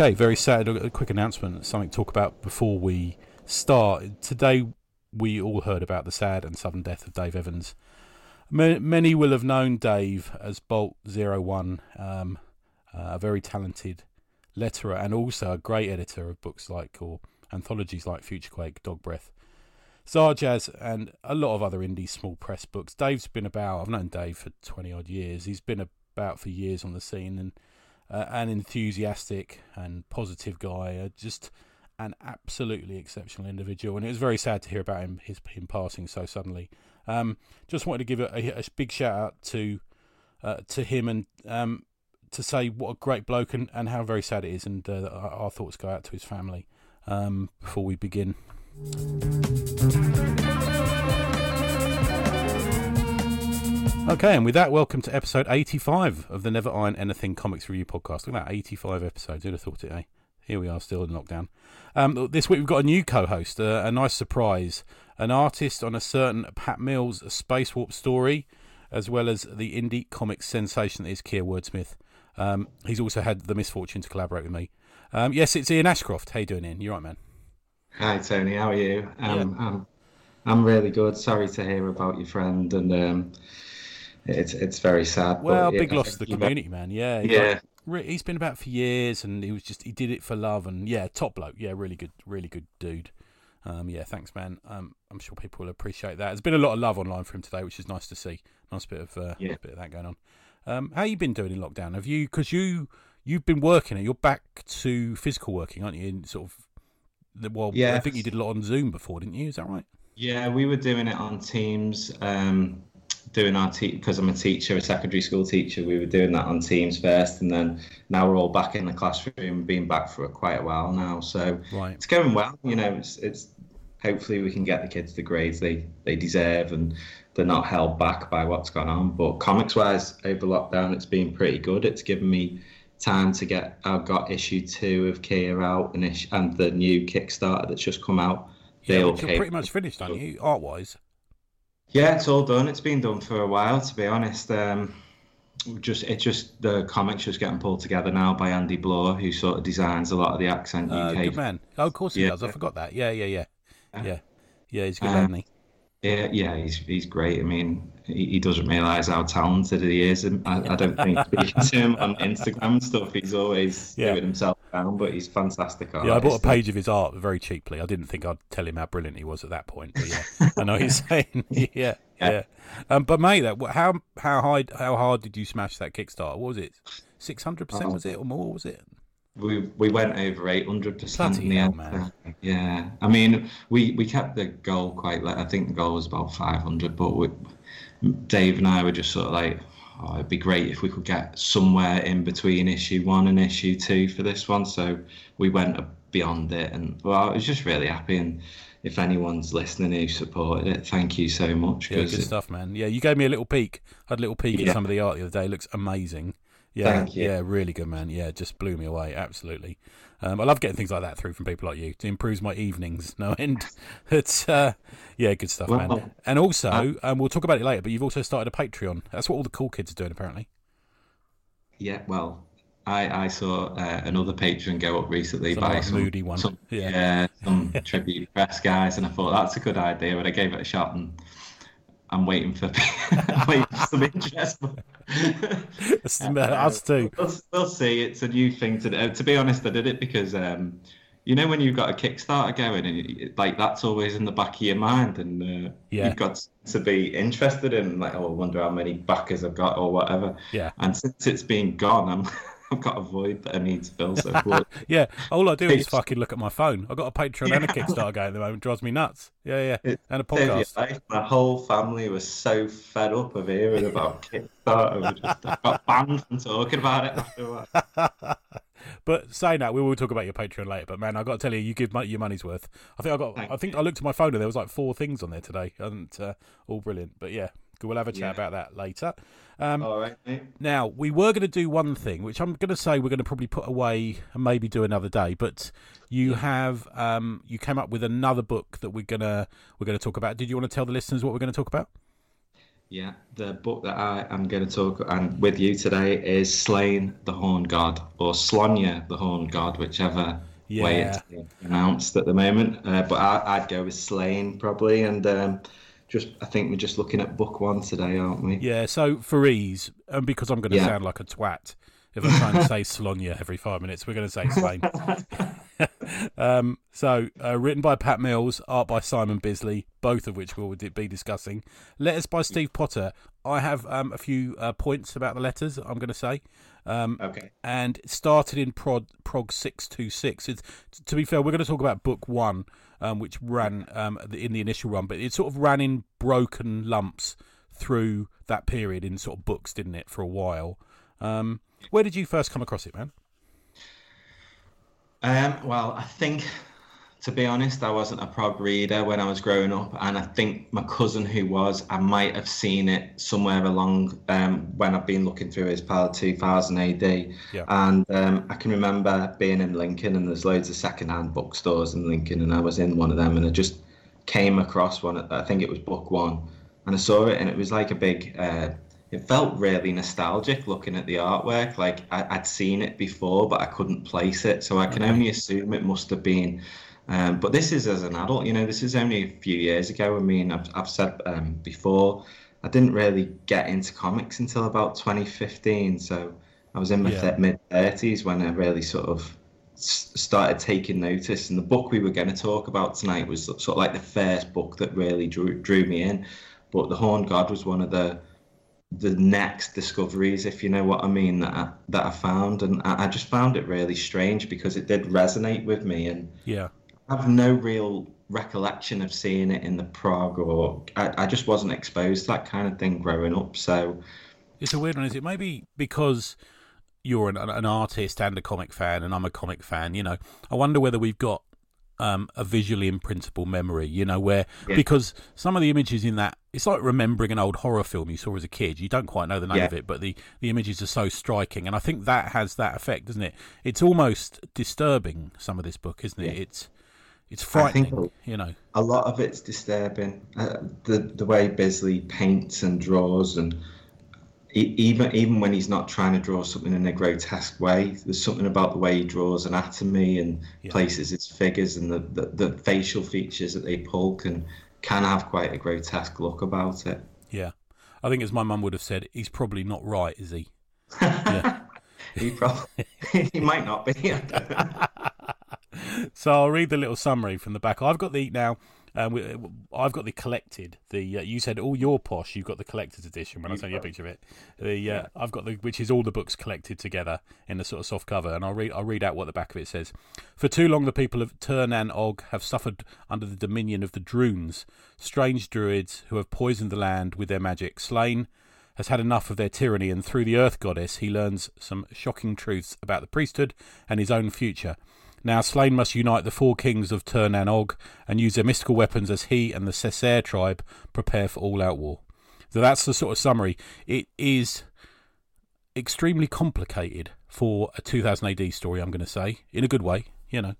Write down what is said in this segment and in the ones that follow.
Okay, very sad. A quick announcement, something to talk about before we start. Today, we all heard about the sad and sudden death of Dave Evans. Many will have known Dave as Bolt Zero One, um, a very talented letterer and also a great editor of books like or anthologies like Futurequake, Dog Breath, Zarjazz, and a lot of other indie small press books. Dave's been about. I've known Dave for twenty odd years. He's been about for years on the scene and uh, an enthusiastic and positive guy. Uh, just an absolutely exceptional individual, and it was very sad to hear about him his him passing so suddenly. Um, just wanted to give a, a, big shout out to uh, to him and um, to say what a great bloke and, and how very sad it is, and uh, our, our, thoughts go out to his family um, before we begin. Okay, and with that, welcome to episode 85 of the Never Iron Anything Comics Review Podcast. Look at that, 85 episodes. Who'd have thought it, eh? Here we are, still in lockdown. Um, this week we've got a new co-host, uh, a nice surprise, an artist on a certain Pat Mills Space Warp story, as well as the indie comics sensation that is Keir Wordsmith. Um, he's also had the misfortune to collaborate with me. Um, yes, it's Ian Ashcroft. How you doing, Ian? You're right, man? Hi, Tony. How are you? Um, yeah. I'm, I'm really good. Sorry to hear about your friend, and um, it's it's very sad. Well, but, big loss to the community, man. Yeah, yeah he's been about for years, and he was just he did it for love, and yeah, top bloke, yeah, really good, really good dude. Um, yeah, thanks, man. Um, I'm sure people will appreciate that. There's been a lot of love online for him today, which is nice to see. Nice bit of uh, yeah. bit of that going on. Um, how you been doing in lockdown? Have you because you you've been working it. You're back to physical working, aren't you? In sort of the, well, yeah. I think you did a lot on Zoom before, didn't you? Is that right? Yeah, we were doing it on Teams. Um, doing our te- because I'm a teacher, a secondary school teacher. We were doing that on Teams first, and then now we're all back in the classroom, being back for quite a while now. So right. it's going well. You know, it's it's hopefully we can get the kids the grades they they deserve, and they're not held back by what's gone on. But comics wise, over lockdown, it's been pretty good. It's given me time to get I've got issue two of Keir out and ish, and the new Kickstarter that's just come out. They yeah, you're pretty much finished, aren't you, art wise? Yeah, it's all done. It's been done for a while, to be honest. Um, just it's just the comics just getting pulled together now by Andy Bloor, who sort of designs a lot of the accent UK. Uh, good man. Oh, of course he yeah. does. I forgot that. Yeah, yeah, yeah, yeah, yeah. He's good, um, yeah, yeah, he's he's great. I mean, he, he doesn't realise how talented he is. I, I don't think speaking to him on Instagram stuff, he's always yeah. doing himself down, but he's fantastic. Artist. Yeah, I bought a page of his art very cheaply. I didn't think I'd tell him how brilliant he was at that point. But yeah, I know he's saying, yeah, yeah. yeah. Um, but mate, that how how hard how hard did you smash that Kickstarter? What was it? Six hundred percent was it or more? Was it? we we went over 800% in the end. Man. Yeah, I mean, we we kept the goal quite. I think the goal was about 500, but we, Dave and I were just sort of like, oh, it'd be great if we could get somewhere in between issue one and issue two for this one. So we went beyond it, and well, I was just really happy. And if anyone's listening who supported it, thank you so much. Yeah, good it, stuff, man. Yeah, you gave me a little peek. I had a little peek yeah. at some of the art the other day. It looks amazing. Yeah, yeah, really good, man. Yeah, just blew me away. Absolutely. Um, I love getting things like that through from people like you. It improves my evenings, no end. It's uh, yeah, good stuff, well, man. And also, uh, um, we'll talk about it later. But you've also started a Patreon. That's what all the cool kids are doing, apparently. Yeah, well, I, I saw uh, another Patreon go up recently some by like some moody one. Some, yeah, yeah some tribute press guys, and I thought that's a good idea, but I gave it a shot and I'm waiting for, I'm waiting for some interest. Us too. We'll, we'll, see. It's a new thing to do. To be honest, I did it because um, you know when you've got a Kickstarter going, and like that's always in the back of your mind, and uh, yeah. you've got to be interested in like, oh, I wonder how many backers I've got or whatever. Yeah. And since it's been gone, I'm I've got a void that I need to fill. So yeah, all I do is fucking look at my phone. I've got a Patreon yeah. and a Kickstarter going at the moment. It drives me nuts. Yeah, yeah, and a podcast. My whole family was so fed up of hearing about Kickstarter. We just I got banned from talking about it after But saying that, we will talk about your Patreon later. But man, I got to tell you, you give your money's worth. I think I got. Thank I think you. I looked at my phone and there was like four things on there today, and uh, all brilliant. But yeah, we'll have a chat yeah. about that later. Um, All right. Mate. Now we were going to do one thing, which I'm going to say we're going to probably put away and maybe do another day. But you yeah. have um, you came up with another book that we're gonna we're going to talk about. Did you want to tell the listeners what we're going to talk about? Yeah, the book that I am going to talk and with you today is Slain the Horn God or Slonya the Horn God, whichever Yeah. way it's being pronounced at the moment. Uh, but I, I'd go with Slain probably, and um, just I think we're just looking at book one today, aren't we? Yeah, so for ease, and because I'm going to Yeah. sound like a twat if I'm trying to say Slonya every five minutes, we're going to say Slain. um, so, uh, written by Pat Mills, art by Simon Bisley, both of which we'll be discussing. Letters by Steve Potter. I have um, a few uh, points about the letters, I'm going to say. Um, Okay. and started in prod prog 626 it's to be fair we're going to talk about book one um, which ran um, in the initial run but it sort of ran in broken lumps through that period in sort of books didn't it for a while? Um, where did you first come across it man? Um, well, I think, to be honest, I wasn't a prog reader when I was growing up, and I think my cousin who was, I might have seen it somewhere along um, when I've been looking through his pile of 2000 AD. Yeah. And um, I can remember being in Lincoln, and there's loads of secondhand bookstores in Lincoln, and I was in one of them, and I just came across one. I think it was book one, and I saw it, and it was like a big. Uh, it felt really nostalgic looking at the artwork. Like I, I'd seen it before, but I couldn't place it. So I can Okay. only assume it must have been. Um, but this is as an adult, you know, this is only a few years ago. I mean, I've, I've said um, before, I didn't really get into comics until about 2015. So I was in my Yeah. mid 30s when I really sort of s- started taking notice. And the book we were going to talk about tonight was sort of like the first book that really drew, drew me in. But The Horn God was one of the the next discoveries, if you know what I mean, that I, that I found, and I, I just found it really strange because it did resonate with me, and yeah have no real recollection of seeing it in the prog, or I, I just wasn't exposed to that kind of thing growing up. So it's a weird one is it maybe because you're an, an artist and a comic fan and i'm a comic fan you know i wonder whether we've got um, a visually imprintable memory, you know, where Yeah. because some of the images in that it's like remembering an old horror film you saw as a kid. You don't quite know the name Yeah. of it, but the the images are so striking, and I think that has that effect, doesn't it? It's almost disturbing. Some of this book, isn't it? Yeah. It's it's frightening, you know. a lot of it's disturbing. Uh, the the way Bisley paints and draws, and even even when he's not trying to draw something in a grotesque way, there's something about the way he draws anatomy and Yeah. places his figures and the, the, the facial features that they pull can can have quite a grotesque look about it. Yeah, I think as my mum would have said, he's probably not right, is he? He probably he might not be. so I'll read the little summary from the back. I've got the now. Um, I've got the collected. The uh, you said all your posh. You've got the collector's edition. When I sent you a picture of it, the uh, I've got the which is all the books collected together in the sort of soft cover. And I'll read. I'll read out what the back of it says. For too long, the people of Tir-Nan-Og have suffered under the dominion of the Drunes, strange druids who have poisoned the land with their magic. Slain has had enough of their tyranny, and through the Earth Goddess, he learns some shocking truths about the priesthood and his own future. Now, Slain must unite the four kings of Tir-Nan-Og and use their mystical weapons as he and the Sessair tribe prepare for all out war. So that's the sort of summary. It is extremely complicated for a 2000 AD story, I'm going to say, in a good way, you know.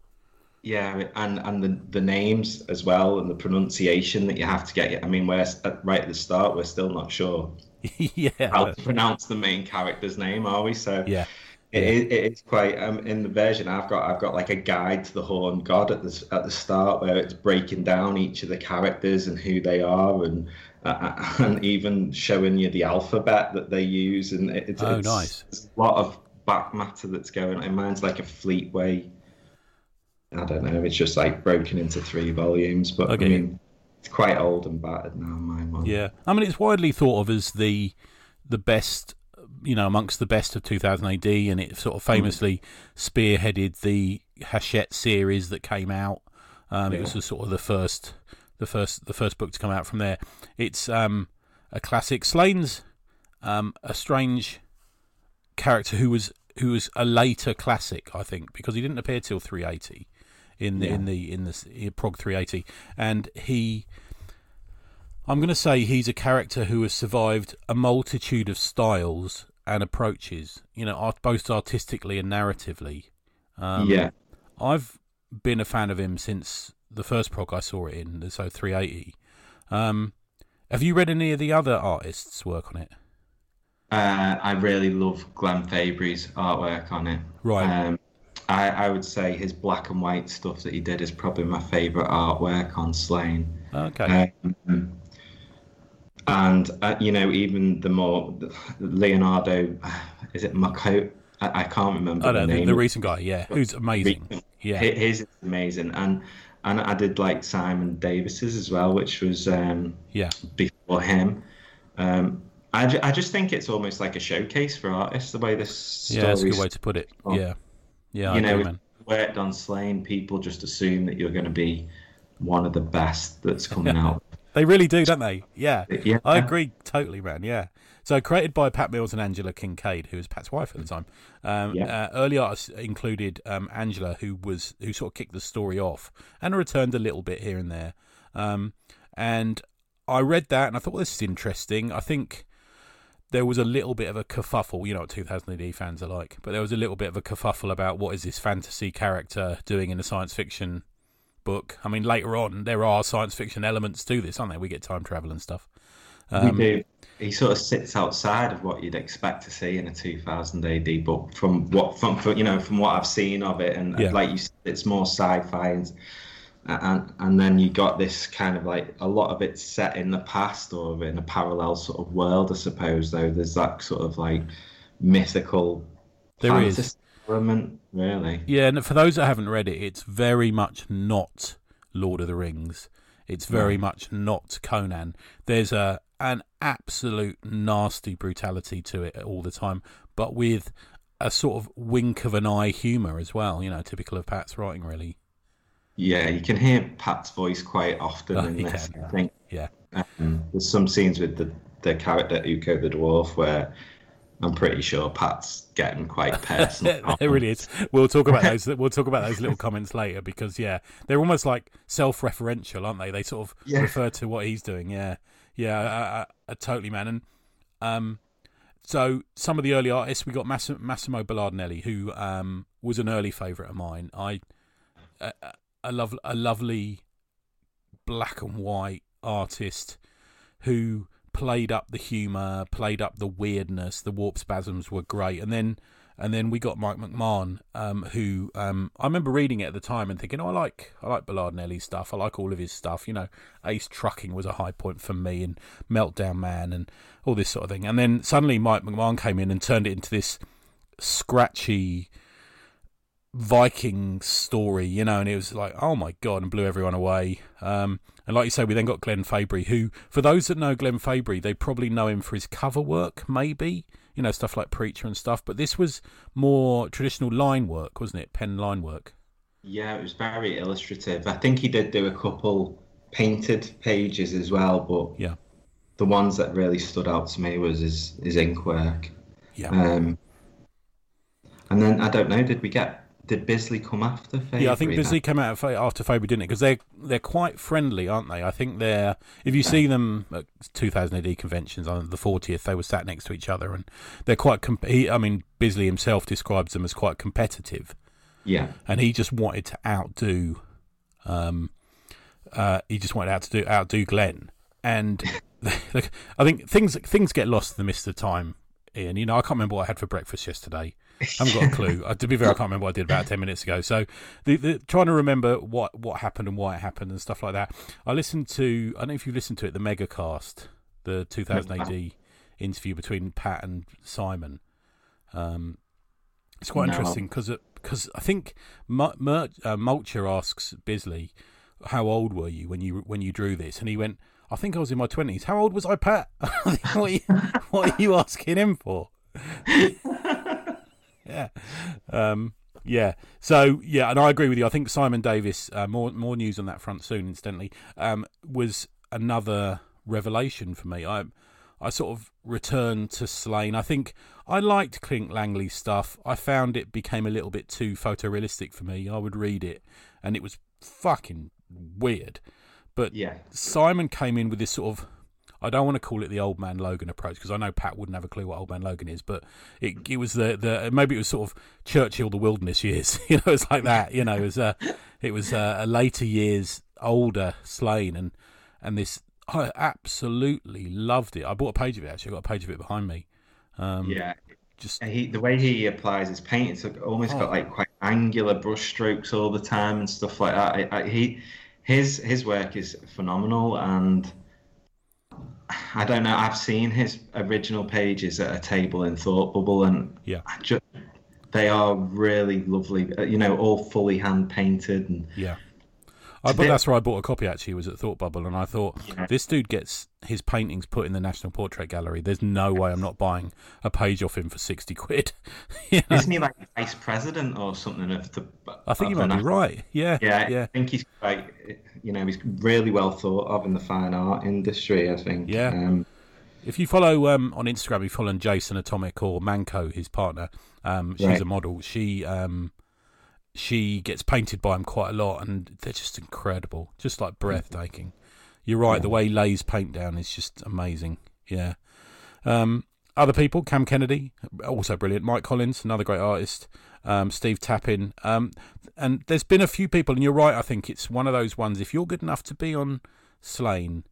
Yeah, and and the the names as well and the pronunciation that you have to get. I mean, we're right at the start. We're still not sure yeah. how to pronounce the main character's name, are we? So Yeah. It, is, it is quite. Um, in the version I've got, I've got like a guide to the Horn God at the at the start where it's breaking down each of the characters and who they are, and uh, and even showing you the alphabet that they use. And it, it's, Oh, it's, nice. There's a lot of back matter that's going on. Mine's like a Fleetway. I don't know. It's just like broken into three volumes, but Okay. I mean, it's quite old and battered now. My one. Yeah, I mean it's widely thought of as the the best, you know, amongst the best of 2000 AD, and it sort of famously spearheaded the Hachette series that came out. Um, It was the sort of the first, the first, the first book to come out from there. It's um, a classic. Slane's um, a strange character who was who was a later classic, I think, because he didn't appear till 380 in the Yeah. in the in the in Prog 380, and he. I'm going to say he's a character who has survived a multitude of styles and approaches, you know, art, both artistically and narratively. Um, yeah. I've been a fan of him since the first prog I saw it in, so 380. Um, Have you read any of the other artists' work on it? Uh, I really love Glenn Fabry's artwork on it. Right. Um, I, I would say his black and white stuff that he did is probably my favourite artwork on Slain. Okay. Um, and uh, you know, even the more Leonardo, is it Manco? I, I can't remember I the name. the recent guy, yeah, who's amazing. Yeah. Hi- His is amazing, and and I did like Simon Davis's as well, which was um, Yeah. before him. Um, I, ju- I just think it's almost like a showcase for artists the way this Yeah, that's a good way to put it. Yeah. Yeah, I you know, agree, worked on Slain, people just assume that you're going to be one of the best that's coming out. They really do, don't they? Yeah. Yeah. I agree totally, man. Yeah. So created by Pat Mills and Angela Kincaid, who was Pat's wife at the time. Um, Yeah. uh, early artists included um, Angela, who was who sort of kicked the story off and returned a little bit here and there. Um, and I read that and I thought, well, this is interesting. I think there was a little bit of a kerfuffle. You know what 2000 AD fans are like, but there was a little bit of a kerfuffle about what is this fantasy character doing in a science fiction book. I mean, later on, there are science fiction elements to this, aren't there? We get time travel and stuff. Um, we do. He sort of sits outside of what you'd expect to see in a 2000 AD book. From what, from, from you know, from what I've seen of it, and Yeah. like you said, it's more sci-fi, and, and and then you got this kind of like a lot of it's set in the past or in a parallel sort of world, I suppose. Though there's that sort of like mythical There is. Really. Yeah, and for those that haven't read it, it's very much not Lord of the Rings. It's very much not Conan. There's a an absolute nasty brutality to it all the time, but with a sort of wink of an eye humour as well. You know, typical of Pat's writing, really. Yeah, you can hear Pat's voice quite often Oh, in this. can. I think Yeah, um, there's some scenes with the, the character Ukko the dwarf where I'm pretty sure Pat's getting quite personal. it really is. We'll talk about those. We'll talk about those little comments later because yeah, they're almost like self-referential, aren't they? They sort of Yeah. refer to what he's doing. Yeah, yeah, I, I, I totally, man. And um, so some of the early artists we got Mass- Massimo Belardinelli, who um was an early favourite of mine. I a- a love a lovely black and white artist who played up the humour, played up the weirdness. The warp spasms were great, and then and then we got Mike McMahon, um, who um, I remember reading it at the time and thinking, oh, I like I like Belardinelli's stuff. I like all of his stuff. You know, Ace Trucking was a high point for me, and Meltdown Man, and all this sort of thing. And then suddenly Mike McMahon came in and turned it into this scratchy Viking story, you know, and it was like, oh my god, and blew everyone away. Um, and like you say, we then got Glenn Fabry, who, for those that know Glenn Fabry, they probably know him for his cover work, maybe, you know, stuff like Preacher and stuff. But this was more traditional line work, wasn't it? Pen line work. Yeah, it was very illustrative. I think he did do a couple painted pages as well, but Yeah, the ones that really stood out to me was his, his ink work. yeah. Um, and then I don't know, did we get did Bisley come after Fabry? Yeah, I think Bisley came out after Fabry, didn't it? Because they're they're quite friendly, aren't they? I think they're. If you see them at 2000 AD conventions on the 40th, they were sat next to each other, and they're quite. Com- he, I mean, Bisley himself describes them as quite competitive, Yeah, and he just wanted to outdo. Um, uh, he just wanted out to do outdo Glenn, and I think things things get lost in the mist of time. Ian, you know, I can't remember what I had for breakfast yesterday. I haven't got a clue. Uh, to be fair, I can't remember what I did about ten minutes ago. So, the, the trying to remember what what happened and why it happened and stuff like that. I listened to. I don't know if you listened to it, the Megacast, the 2000 AD interview between Pat and Simon. Um, it's quite No. interesting because because I think Mu- Mer- uh, Molcher asks Bisley, "How old were you when you when you drew this?" And he went, "I think I was in my twenties. How old was I, Pat? what, are you, what are you asking him for?" yeah, um, yeah. So yeah, and I agree with you. I think Simon Davis. Uh, more more news on that front soon. Incidentally, um, was another revelation for me. I I sort of returned to Slain. I think I liked Clint Langley's stuff. I found it became a little bit too photorealistic for me. I would read it, and it was fucking weird. But yeah, Simon came in with this sort of I don't want to call it the old man Logan approach because I know Pat wouldn't have a clue what old man Logan is, but it it was the the maybe it was sort of Churchill the wilderness years, you know, it's like that, you know, it was uh, it was uh, a later years older Slain and and this I absolutely loved it. I bought a page of it actually. I got a page of it behind me. Um, yeah, just he, the way he applies his paint, it's almost Oh. got like quite angular brush strokes all the time and stuff like that. I, I, he, his his work is phenomenal, and I don't know. I've seen his original pages at a table in Thought Bubble, and Yeah. I ju- they are really lovely. uh, You know, all fully hand painted, and yeah. I It's a but bit- that's where I bought a copy. Actually, was at Thought Bubble, and I thought Yeah. this dude gets his paintings put in the National Portrait Gallery. There's no way I'm not buying a page off him for sixty quid. You know? isn't he like vice president or something of the? I think you might be right. Yeah, Yeah, yeah. I think he's quite, you know, he's really well thought of in the fine art industry. I think. Yeah. Um, If you follow um, on Instagram, you follow Jason Atomic or Manco, his partner. Um, she's Right. a model. She um, she gets painted by him quite a lot, and they're just incredible, just like breathtaking. You're right. The way he lays paint down is just amazing. Yeah. Um, other people, Cam Kennedy, also brilliant. Mike Collins, another great artist. Um, Steve Tappin. Um, and there's been a few people, and you're right. I think it's one of those ones. If you're good enough to be on Slain,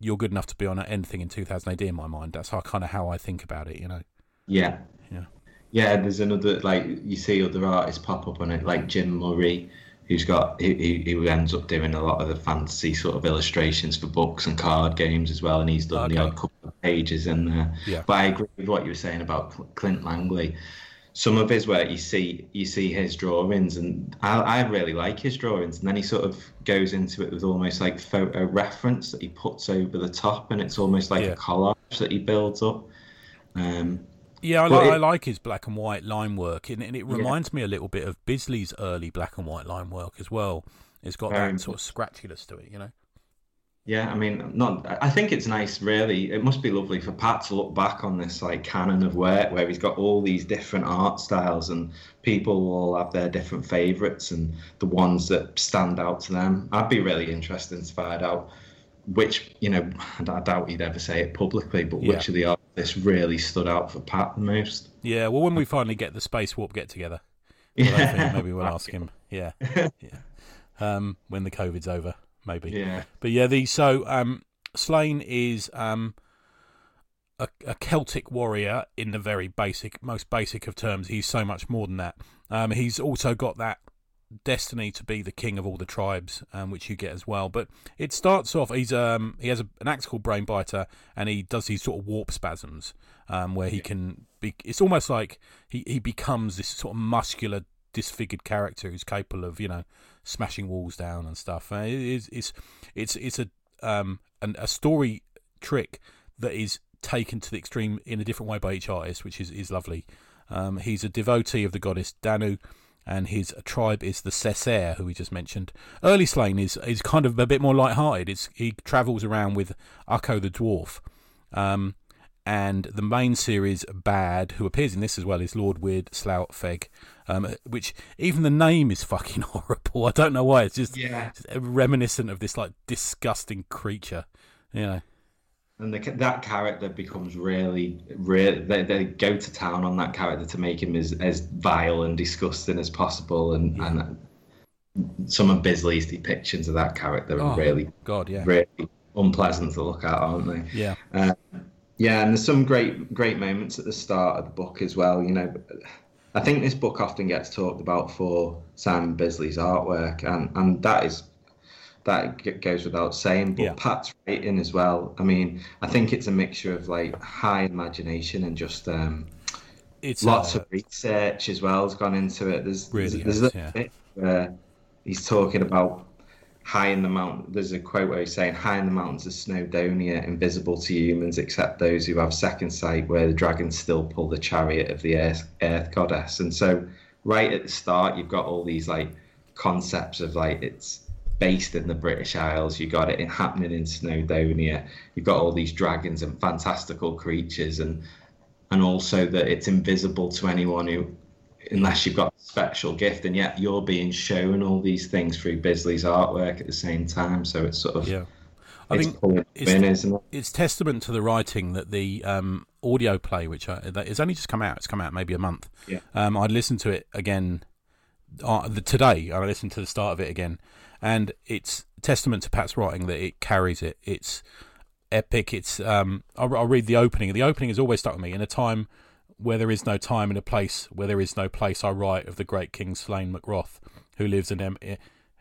you're good enough to be on anything in 2000 AD in my mind. That's how kind of how I think about it. You know. yeah. Yeah. Yeah, there's another like you see other artists pop up on it, like Jim Murray, who's got he, he, he ends up doing a lot of the fantasy sort of illustrations for books and card games as well, and he's done the Okay. odd couple of pages in there. Yeah. But I agree with what you were saying about Clint Langley. Some of his work, you see, you see his drawings, and I, I really like his drawings. And then he sort of goes into it with almost like photo reference that he puts over the top, and it's almost like Yeah. a collage that he builds up. Um, Yeah, I, Well, li- it- I like his black and white line work, and, and it reminds me a little bit of Bisley's early black and white line work as well. It's got Very that um, sort of scratchiness to it, you know. Yeah, I mean, not. I think it's nice. Really, it must be lovely for Pat to look back on this like canon of work where he's got all these different art styles, and people all have their different favourites and the ones that stand out to them. I'd be really interested to find out which, you know, I doubt he'd ever say it publicly, but Yeah. which of the artists really stood out for Pat the most. Yeah, well, when we finally get the Space Warp get together, well, Yeah, maybe we'll ask him. Yeah, yeah. Um, when the COVID's over, maybe. yeah, But yeah, the so um, Slain is um, a, a Celtic warrior in the very basic, most basic of terms. He's so much more than that. Um, he's also got that destiny to be the king of all the tribes, um, which you get as well. But it starts off. He's um he has a, an axe called Brain Biter, and he does these sort of warp spasms, um, where he can be. It's almost like he he becomes this sort of muscular, disfigured character who's capable of you know smashing walls down and stuff. Uh, it is it's it's it's a um an, a story trick that is taken to the extreme in a different way by each artist, which is is lovely. Um, he's a devotee of the goddess Danu, and his tribe is the Sessair, who we just mentioned. Early Slain is is kind of a bit more light-hearted. It's he travels around with Ukko the dwarf, um, and the main series Bad, who appears in this as well, is Lord Weird Slough Feg, um, which even the name is fucking horrible. I don't know why. It's just, yeah. just reminiscent of this like disgusting creature, you know. And the, that character becomes really, really. They, they go to town on that character to make him as, as vile and disgusting as possible. And, and some of Bisley's depictions of that character are Oh, really, God, yeah, really unpleasant to look at, aren't they? yeah, uh, Yeah, and there's some great, great moments at the start of the book as well. You know, I think this book often gets talked about for Simon Bisley's artwork, and and that is that goes without saying. But Yeah. Pat's writing as well. I mean, I think it's a mixture of like high imagination and just um, it's lots uh, of research as well has gone into it. There's Really there's, has, there's a yeah. bit where he's talking about high in the mountain. There's a quote where he's saying, "High in the mountains of Snowdonia, invisible to humans except those who have second sight, where the dragons still pull the chariot of the earth, earth goddess." And so, right at the start, you've got all these like concepts of like it's based in the British Isles. You got it in, happening in Snowdonia. You've got all these dragons and fantastical creatures, and and also that it's invisible to anyone who, unless you've got a special gift, and yet you're being shown all these things through Bisley's artwork at the same time. So it's sort of yeah. I it's think it's- in, isn't it? it's testament to the writing that the um, audio play, which I, that it's only just come out, it's come out maybe a month. Yeah. Um, I listened to it again uh, the, today I listened to the start of it again, and it's testament to Pat's writing that it carries it. It's epic. It's um, I'll, I'll read the opening. The opening has always stuck with me. In a time where there is no time, in a place where there is no place, I write of the great king slain Mac Roth, who lives in em-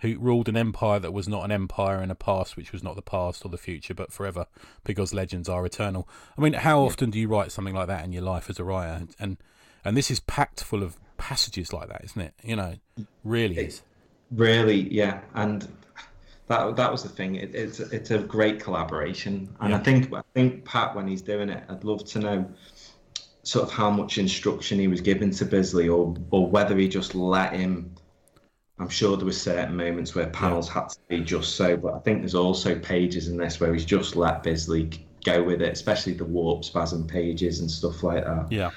who ruled an empire that was not an empire in a past which was not the past or the future but forever because legends are eternal. I mean, how often do you write something like that in your life as a writer? And and this is packed full of passages like that, isn't it? You know, really is. Really, yeah. And that that was the thing. It, it's it's a great collaboration, and yeah. I think I think Pat when he's doing it, I'd love to know sort of how much instruction he was given to Bisley, or or whether he just let him I'm sure there were certain moments where panels yeah. had to be just so, but I think there's also pages in this where he's just let Bisley go with it, especially the warp spasm pages and stuff like that. Yeah.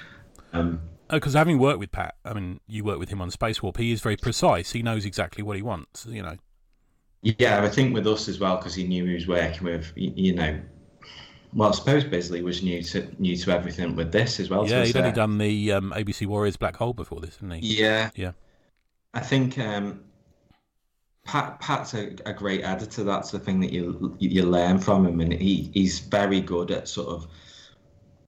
Um, because oh, having worked with Pat, I mean, you work with him on Space Warp. He is very precise. He knows exactly what he wants. You know. Yeah, I think with us as well, because he knew he was working with, you know, well, I suppose Bisley was new to new to everything with this as well. Yeah, he'd only done the um, ABC Warriors Black Hole before this, didn't he? Yeah, yeah. I think um, Pat Pat's a, a, great editor. That's the thing that you you learn from him, and he he's very good at sort of.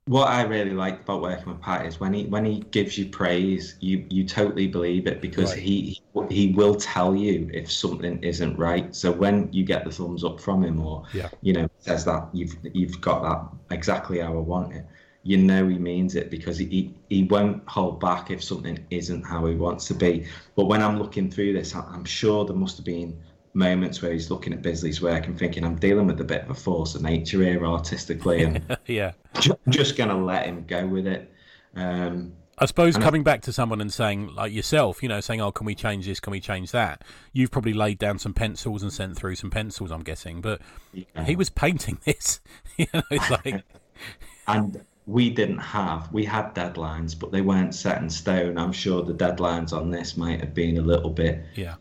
What I really like about working with Pat is when he when he gives you praise, you you totally believe it because right. he he will tell you if something isn't right. So when you get the thumbs up from him, or yeah. you know says that you've you've got that exactly how I want it, you know he means it because he, he won't hold back if something isn't how he wants to be. But when I'm looking through this, I'm sure there must have been moments where he's looking at Bisley's work and thinking, I'm dealing with a bit of a force of nature here artistically, and yeah, ju- just going to let him go with it. Um, I suppose coming back to someone and saying, like yourself, you know, saying, "Oh, can we change this? Can we change that?" You've probably laid down some pencils and sent through some pencils. I'm guessing, but yeah. he was painting this. you know, it's like, and we didn't have we had deadlines but they weren't set in stone i'm sure the deadlines on this might have been a little bit yeah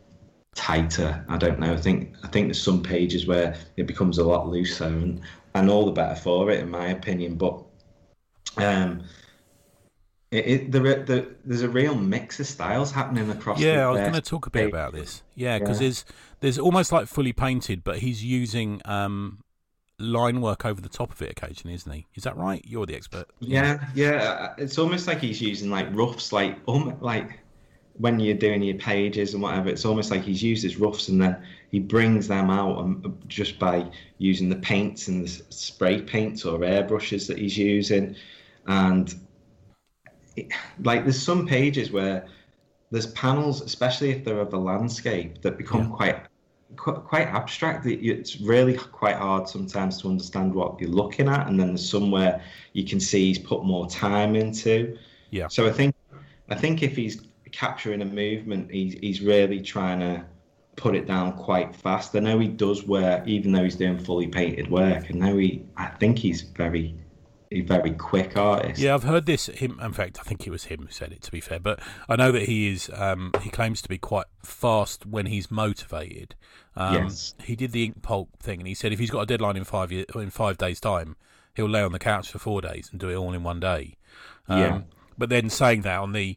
tighter i don't know i think i think there's some pages where it becomes a lot looser and and all the better for it in my opinion but um it, it the, the, there's a real mix of styles happening across. Yeah, I was going to talk a bit about this. Yeah, because yeah. there's there's almost like fully painted, but he's using um line work over the top of it occasionally, isn't he? Is that right? You're the expert. Yeah, yeah. It's almost like he's using like roughs, like um, like when you're doing your pages and whatever. It's almost like he's used his roughs and then he brings them out um, just by using the paints and the spray paints or airbrushes that he's using, and it, like there's some pages where there's panels, especially if they're of a landscape, that become yeah. quite quite abstract. It's really quite hard sometimes to understand what you're looking at, and then there's somewhere you can see he's put more time into. Yeah. So I think I think if he's capturing a movement, he's he's really trying to put it down quite fast. I know he does work, even though he's doing fully painted work. I know he, I think he's very a very quick artist. Yeah, I've heard this. Him, in fact, I think it was him who said it. To be fair, but I know that he is. Um, he claims to be quite fast when he's motivated. Um, yes. He did the ink pulp thing, and he said if he's got a deadline in five year, in five days' time, he'll lay on the couch for four days and do it all in one day. Um, yeah. But then saying that on the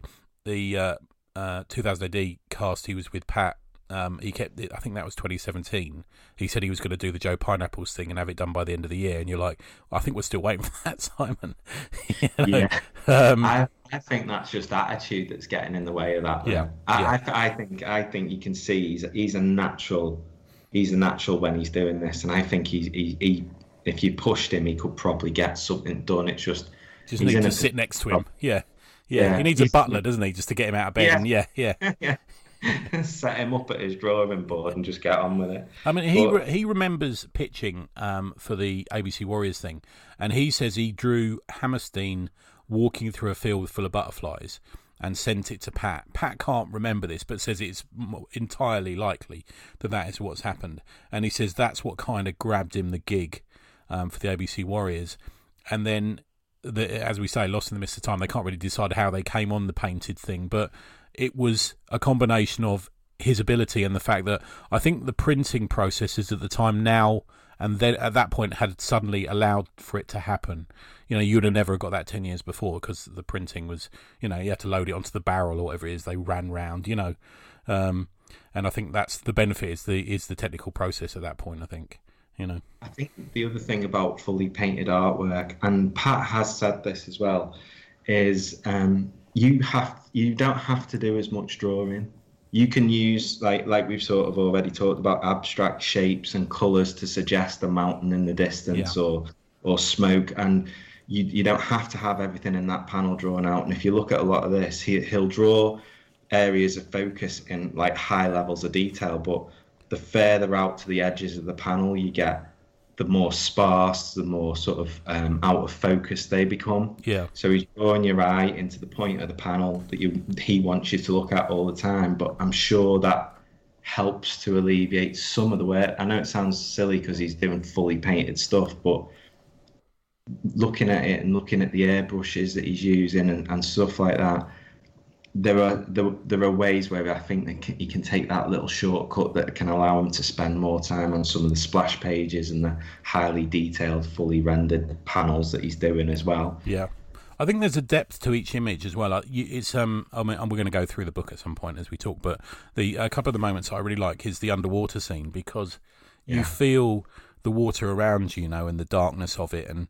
the uh, uh, 2000 AD cast, he was with Pat um, he kept. I think that was 2017. He said he was going to do the Joe Pineapples thing and have it done by the end of the year. And you're like, I think we're still waiting for that, Simon. you know? Yeah. Um, I, I think that's just attitude that's getting in the way of that. Yeah. I, yeah. I, I, think I think you can see he's he's a natural. He's a natural when he's doing this, and I think he's he, he if you pushed him, he could probably get something done. It's just just need to a, sit next to him. Yeah. Yeah, yeah, he needs a butler, doesn't he, just to get him out of bed? Yeah, and yeah, yeah. yeah. set him up at his drawing board and just get on with it. I mean, he but, re- he remembers pitching um, for the ABC Warriors thing, and he says he drew Hammerstein walking through a field full of butterflies and sent it to Pat. Pat can't remember this, but says it's entirely likely that that is what's happened, and he says that's what kind of grabbed him the gig um, for the ABC Warriors, and then. The, as we say, lost in the midst of time. They can't really decide how they came on the painted thing, but it was a combination of his ability and the fact that I think the printing processes at the time now and then at that point had suddenly allowed for it to happen. You know, you'd have never got that 10 years before because the printing was, you know, you had to load it onto the barrel or whatever it is they ran round, you know. Um, and I think that's the benefit is the is the technical process at that point. I think you know. I think the other thing about fully painted artwork, and Pat has said this as well, is um, you have you don't have to do as much drawing. You can use like like we've sort of already talked about abstract shapes and colours to suggest a mountain in the distance Yeah. or or smoke, and you you don't have to have everything in that panel drawn out. And if you look at a lot of this, he he'll draw areas of focus in like high levels of detail, but the further out to the edges of the panel you get, the more sparse, the more sort of um, out of focus they become. Yeah. So he's drawing your eye into the point of the panel that you he wants you to look at all the time. But I'm sure that helps to alleviate some of the work. I know it sounds silly because he's doing fully painted stuff, but looking at it and looking at the airbrushes that he's using and, and stuff like that, there are there, there are ways where I think that he can take that little shortcut that can allow him to spend more time on some of the splash pages and the highly detailed, fully rendered panels that he's doing as well. Yeah, I think there's a depth to each image as well. It's um, I mean, we're going to go through the book at some point as we talk, but the a couple of the moments I really like is the underwater scene because you Yeah. feel the water around you, you know, and the darkness of it. And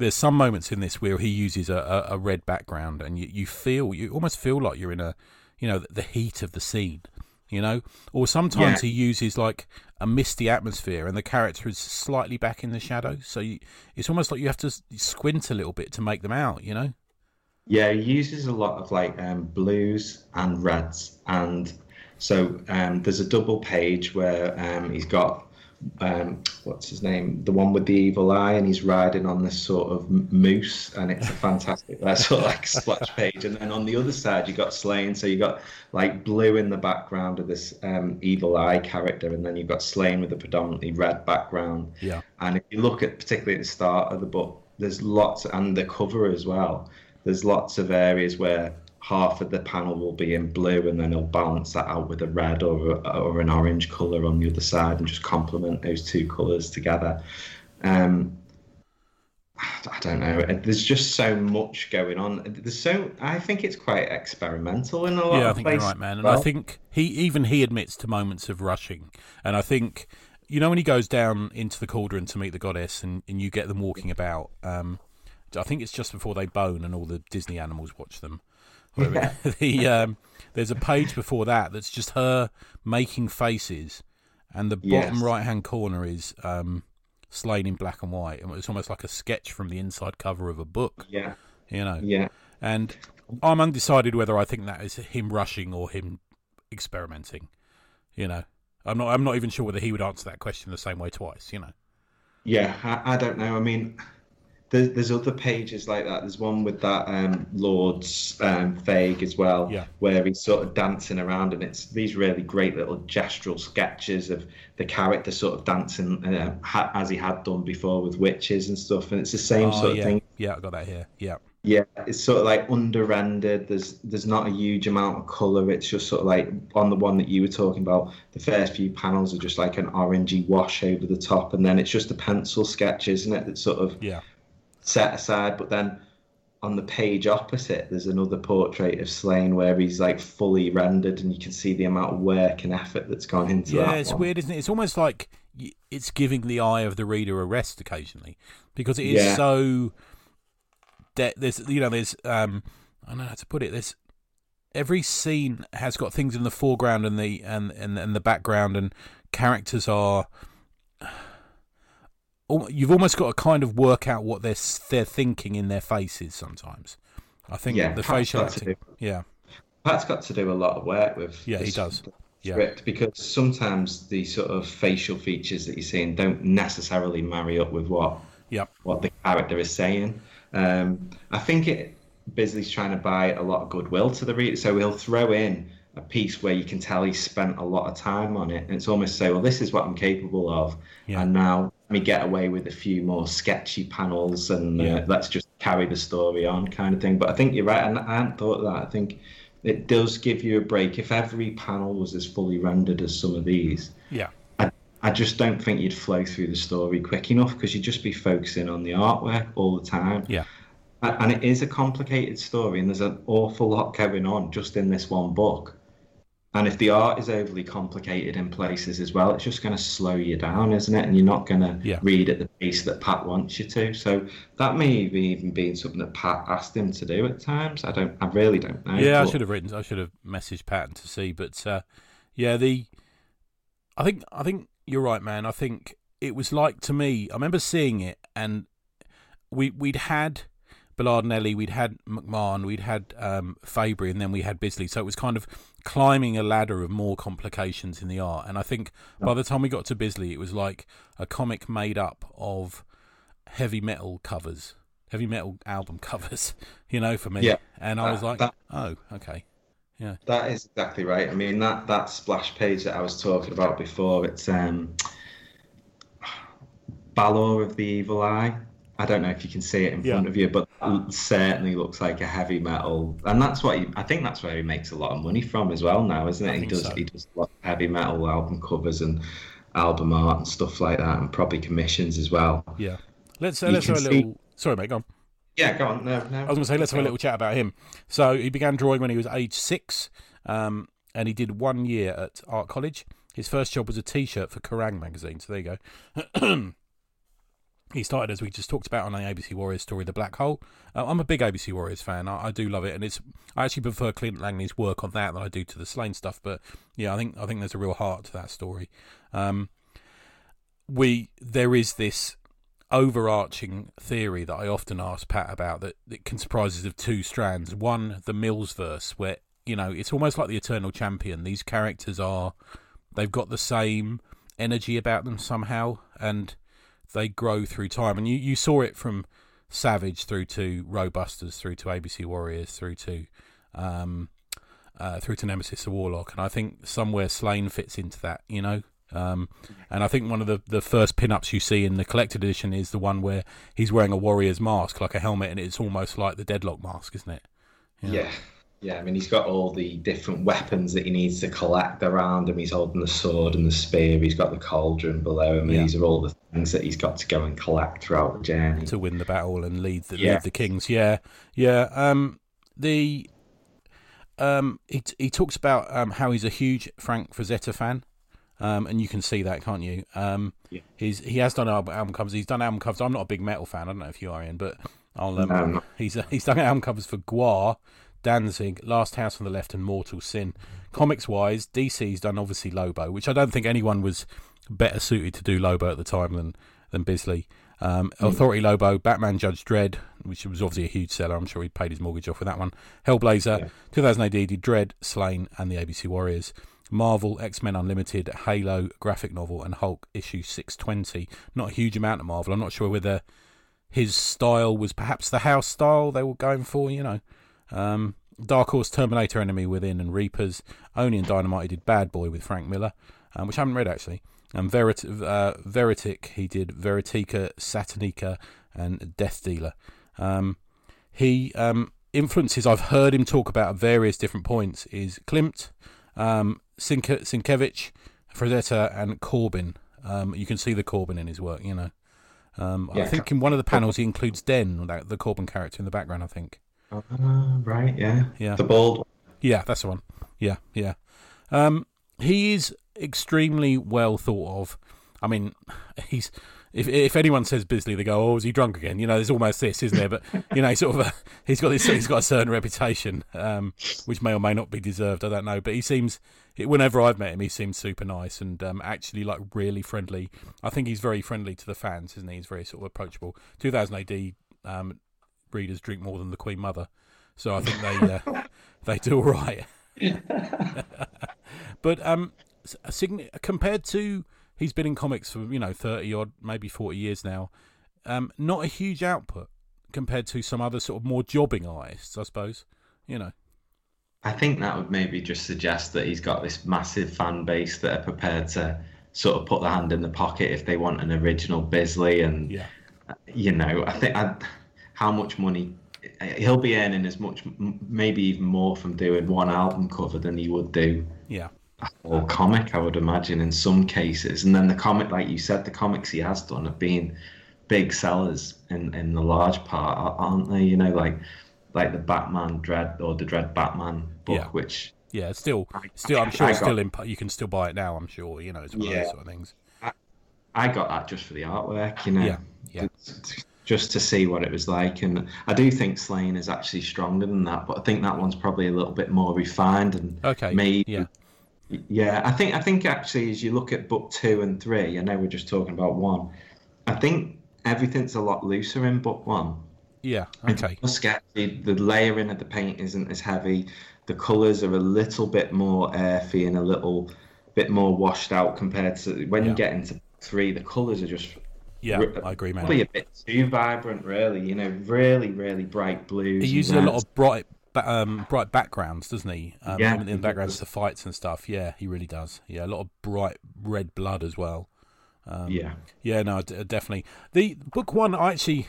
there's some moments in this where he uses a, a, a red background, and you, you feel you almost feel like you're in a, you know, the heat of the scene. You know, or sometimes Yeah. he uses like a misty atmosphere, and the character is slightly back in the shadow. So you, it's almost like you have to squint a little bit to make them out. You know. Yeah, he uses a lot of like um, blues and reds, and so um, there's a double page where um, he's got um, what's his name, the one with the evil eye, and he's riding on this sort of moose, and it's a fantastic that sort of like splash page. And then on the other side, you got Slain, so you got like blue in the background of this um, evil eye character, and then you've got Slain with a predominantly red background. Yeah. And if you look at particularly at the start of the book, there's lots, and the cover as well. There's lots of areas where half of the panel will be in blue, and then he'll balance that out with a red or or an orange color on the other side, and just complement those two colors together. Um, I don't know. There's just so much going on. There's so I think it's quite experimental in a lot Yeah, I think you're right, man. And well. I think he even he admits to moments of rushing. And I think you know when he goes down into the cauldron to meet the goddess, and, and you get them walking about. Um, I think it's just before they bone, and all the Disney animals watch them. Yeah. the um, there's a page before that that's just her making faces, and the bottom Yes. right hand corner is um, slain in black and white, and it's almost like a sketch from the inside cover of a book. yeah, You know, yeah. and I'm undecided whether I think that is him rushing or him experimenting. You know, I'm not. I'm not even sure whether he would answer that question the same way twice. You know. Yeah, I, I don't know. I mean, there's, there's other pages like that. There's one with that um, Lord's um, Fag as well, Yeah. where he's sort of dancing around, and it's these really great little gestural sketches of the character sort of dancing uh, ha- as he had done before with witches and stuff. And it's the same Oh, sort of yeah, thing. yeah, I got that here. Yeah, Yeah, it's sort of like under rendered. There's there's not a huge amount of color. It's just sort of like on the one that you were talking about. The first few panels are just like an orangey wash over the top, and then it's just a pencil sketch, isn't it? That's sort of yeah, set aside. But then on the page opposite, there's another portrait of Slain where he's like fully rendered, and you can see the amount of work and effort that's gone into it. yeah. that. It's one. weird, isn't it? It's almost like it's giving the eye of the reader a rest occasionally because it is Yeah. so. De- there's you know there's um I don't know how to put it. There's every scene has got things in the foreground and the and and, and the background and characters are you've almost got to kind of work out what they're they're thinking in their faces sometimes. I think Yeah, the Pat's facial acting. Yeah, Pat's got to do a lot of work with. Yeah, he does. Yeah. Script because sometimes the sort of facial features that you're seeing don't necessarily marry up with what yeah, what the character is saying. Um, I think it Bisley's trying to buy a lot of goodwill to the reader, so he'll throw in a piece where you can tell he spent a lot of time on it, and it's almost say, well, this is what I'm capable of, Yeah. and now me get away with a few more sketchy panels, and uh, let's just carry the story on, kind of thing. But I think you're right, and I hadn't thought of that. I think it does give you a break if every panel was as fully rendered as some of these. yeah, I, I just don't think you'd flow through the story quick enough because you'd just be focusing on the artwork all the time. yeah, And it is a complicated story, and there's an awful lot going on just in this one book. And if the art is overly complicated in places as well, it's just going to slow you down, isn't it? And you're not going to Yeah. read at the pace that Pat wants you to. So that may have even been something that Pat asked him to do at times. I don't. I really don't know. Yeah, I should have written. I should have messaged Pat to see, but uh, yeah, the. I think I think you're right, man. I think it was like to me. I remember seeing it, and we we'd had Belardinelli, we'd had McMahon, we'd had um, Fabry, and then we had Bisley. So it was kind of climbing a ladder of more complications in the art. And I think by the time we got to Bisley, it was like a comic made up of heavy metal covers, heavy metal album covers. You know, for me. Yeah. And I was like, that- oh, okay. Yeah. That is exactly right. I mean that that splash page that I was talking about before. It's um, Balor of the Evil Eye. I don't know if you can see it in Yeah. front of you, but it certainly looks like a heavy metal, and that's what he, I think that's where he makes a lot of money from as well now, isn't it? I He does so. he does a lot of heavy metal album covers and album art and stuff like that, and probably commissions as well. Yeah. Let's uh, You let's have a can see- little. Sorry, mate. Go on. Yeah, go on. No, no. I was going to say let's have a little chat about him. So he began drawing when he was age six, um, and he did one year at art college. His first job was a T-shirt for Kerrang magazine. So there you go. he started as we just talked about on the ABC Warriors story, The Black Hole. Uh, I'm a big ABC Warriors fan. I, I do love it, and it's I actually prefer Clint Langley's work on that than I do to the Slain stuff. But yeah, I think I think there's a real heart to that story. Um, we there is this overarching theory that I often ask Pat about that it comprises of two strands. One, the Mills verse, where you know it's almost like the Eternal Champion. These characters are they've got the same energy about them somehow, and they grow through time. And you you saw it from Savage through to Robusters, through to ABC Warriors, through to um, uh, through to Nemesis the Warlock, and I think somewhere Slain fits into that. You know. Um, and I think one of the, the first pin-ups you see in the collected edition is the one where he's wearing a warrior's mask, like a helmet, and it's almost like the deadlock mask, isn't it? Yeah. Yeah. I mean, he's got all the different weapons that he needs to collect around him. He's holding the sword and the spear. He's got the cauldron below him. Yeah. These are all the things that he's got to go and collect throughout the journey. To win the battle and lead the Yeah. lead the kings. Yeah, yeah. Um, the um, he he talks about um how he's a huge Frank Frazetta fan. Um, and you can see that, can't you? Um, Yeah. he's he has done album, covers. He's done album covers. I'm not a big metal fan. I don't know if you are, Ian, but I'll. Um, No, he's he's done album covers for Gwar, Danzig, Last House on the Left, and Mortal Sin. Comics wise, DC's done obviously Lobo, which I don't think anyone was better suited to do Lobo at the time than than Bisley. Um, Authority Lobo, Batman Judge Dredd, which was obviously a huge seller. I'm sure he paid his mortgage off with that one. Hellblazer, Yeah. 2000 AD, did Dredd, Slain, and the ABC Warriors. Marvel, X Men Unlimited, Halo, graphic novel, and Hulk issue 620. Not a huge amount of Marvel. I'm not sure whether his style was perhaps the house style they were going for, you know. Um, Dark Horse, Terminator Enemy Within, and Reapers. Only and Dynamite he did Bad Boy with Frank Miller, um, which I haven't read actually. And Verit- uh, Veritic, he did Veritica, Satanica, and Death Dealer. Um, he um, influences I've heard him talk about at various different points is Klimt, um, Sinke- Sienkiewicz, Frazetta, and Corbin. Um, you can see the Corbin in his work, you know. Um, I think in one of the panels he includes Den, that, the Corbin character in the background. I think. Ah, right, yeah. Yeah. The bald Yeah, that's the one. Yeah, yeah. Um, he is extremely well thought of. I mean, he's if if anyone says Bisley, they go, "Oh, is he drunk again?" You know, there's almost this, isn't there? But you know, he's sort of a, he's got this, he's got a certain reputation, um, which may or may not be deserved. I don't know, but he seems. Whenever I've met him, he seems super nice and um, actually like really friendly. I think he's very friendly to the fans, isn't he? He's very sort of approachable. 2000 AD um, readers drink more than the Queen Mother, so I think they uh, they do all right. but um, s- a signi- compared to he's been in comics for you know thirty odd, maybe forty years now. Um, not a huge output compared to some other sort of more jobbing artists, I suppose. You know, I think that would maybe just suggest that he's got this massive fan base that are prepared to sort of put their hand in the pocket if they want an original Bisley. And, yeah, you know, I think I, how much money eh, he'll be earning as much, maybe even more from doing one album cover than he would do yeah, a whole comic, I would imagine, in some cases. And then the comic, like you said, the comics he has done have been big sellers in, in the large part, aren't they? You know, like like the Batman Dredd or the Dredd Batman book, Yeah. which yeah. Still, still, I'm sure still in. You can still buy it now. I'm sure. You know, it's one yeah. of those sort of things. I, I got that just for the artwork. You know. Yeah. Yeah. Just to see what it was like, and I do think Slain is actually stronger than that, but I think that one's probably a little bit more refined and okay. made. Yeah. Yeah, I think I think actually, as you look at book two and three, I know we're just talking about one. I think everything's a lot looser in book one. Yeah. Okay. It's sketchy. The layering of the paint isn't as heavy. The colours are a little bit more earthy and a little bit more washed out compared to when yeah. you get into three. The colours are just yeah, I agree, man. Probably a bit too vibrant, really. You know, really, really bright blues. He uses a lot of bright, um, bright backgrounds, doesn't he? Um, yeah, in the backgrounds to fights and stuff. Yeah, he really does. Yeah, a lot of bright red blood as well. Um, yeah, yeah, no, definitely. The book one, I actually,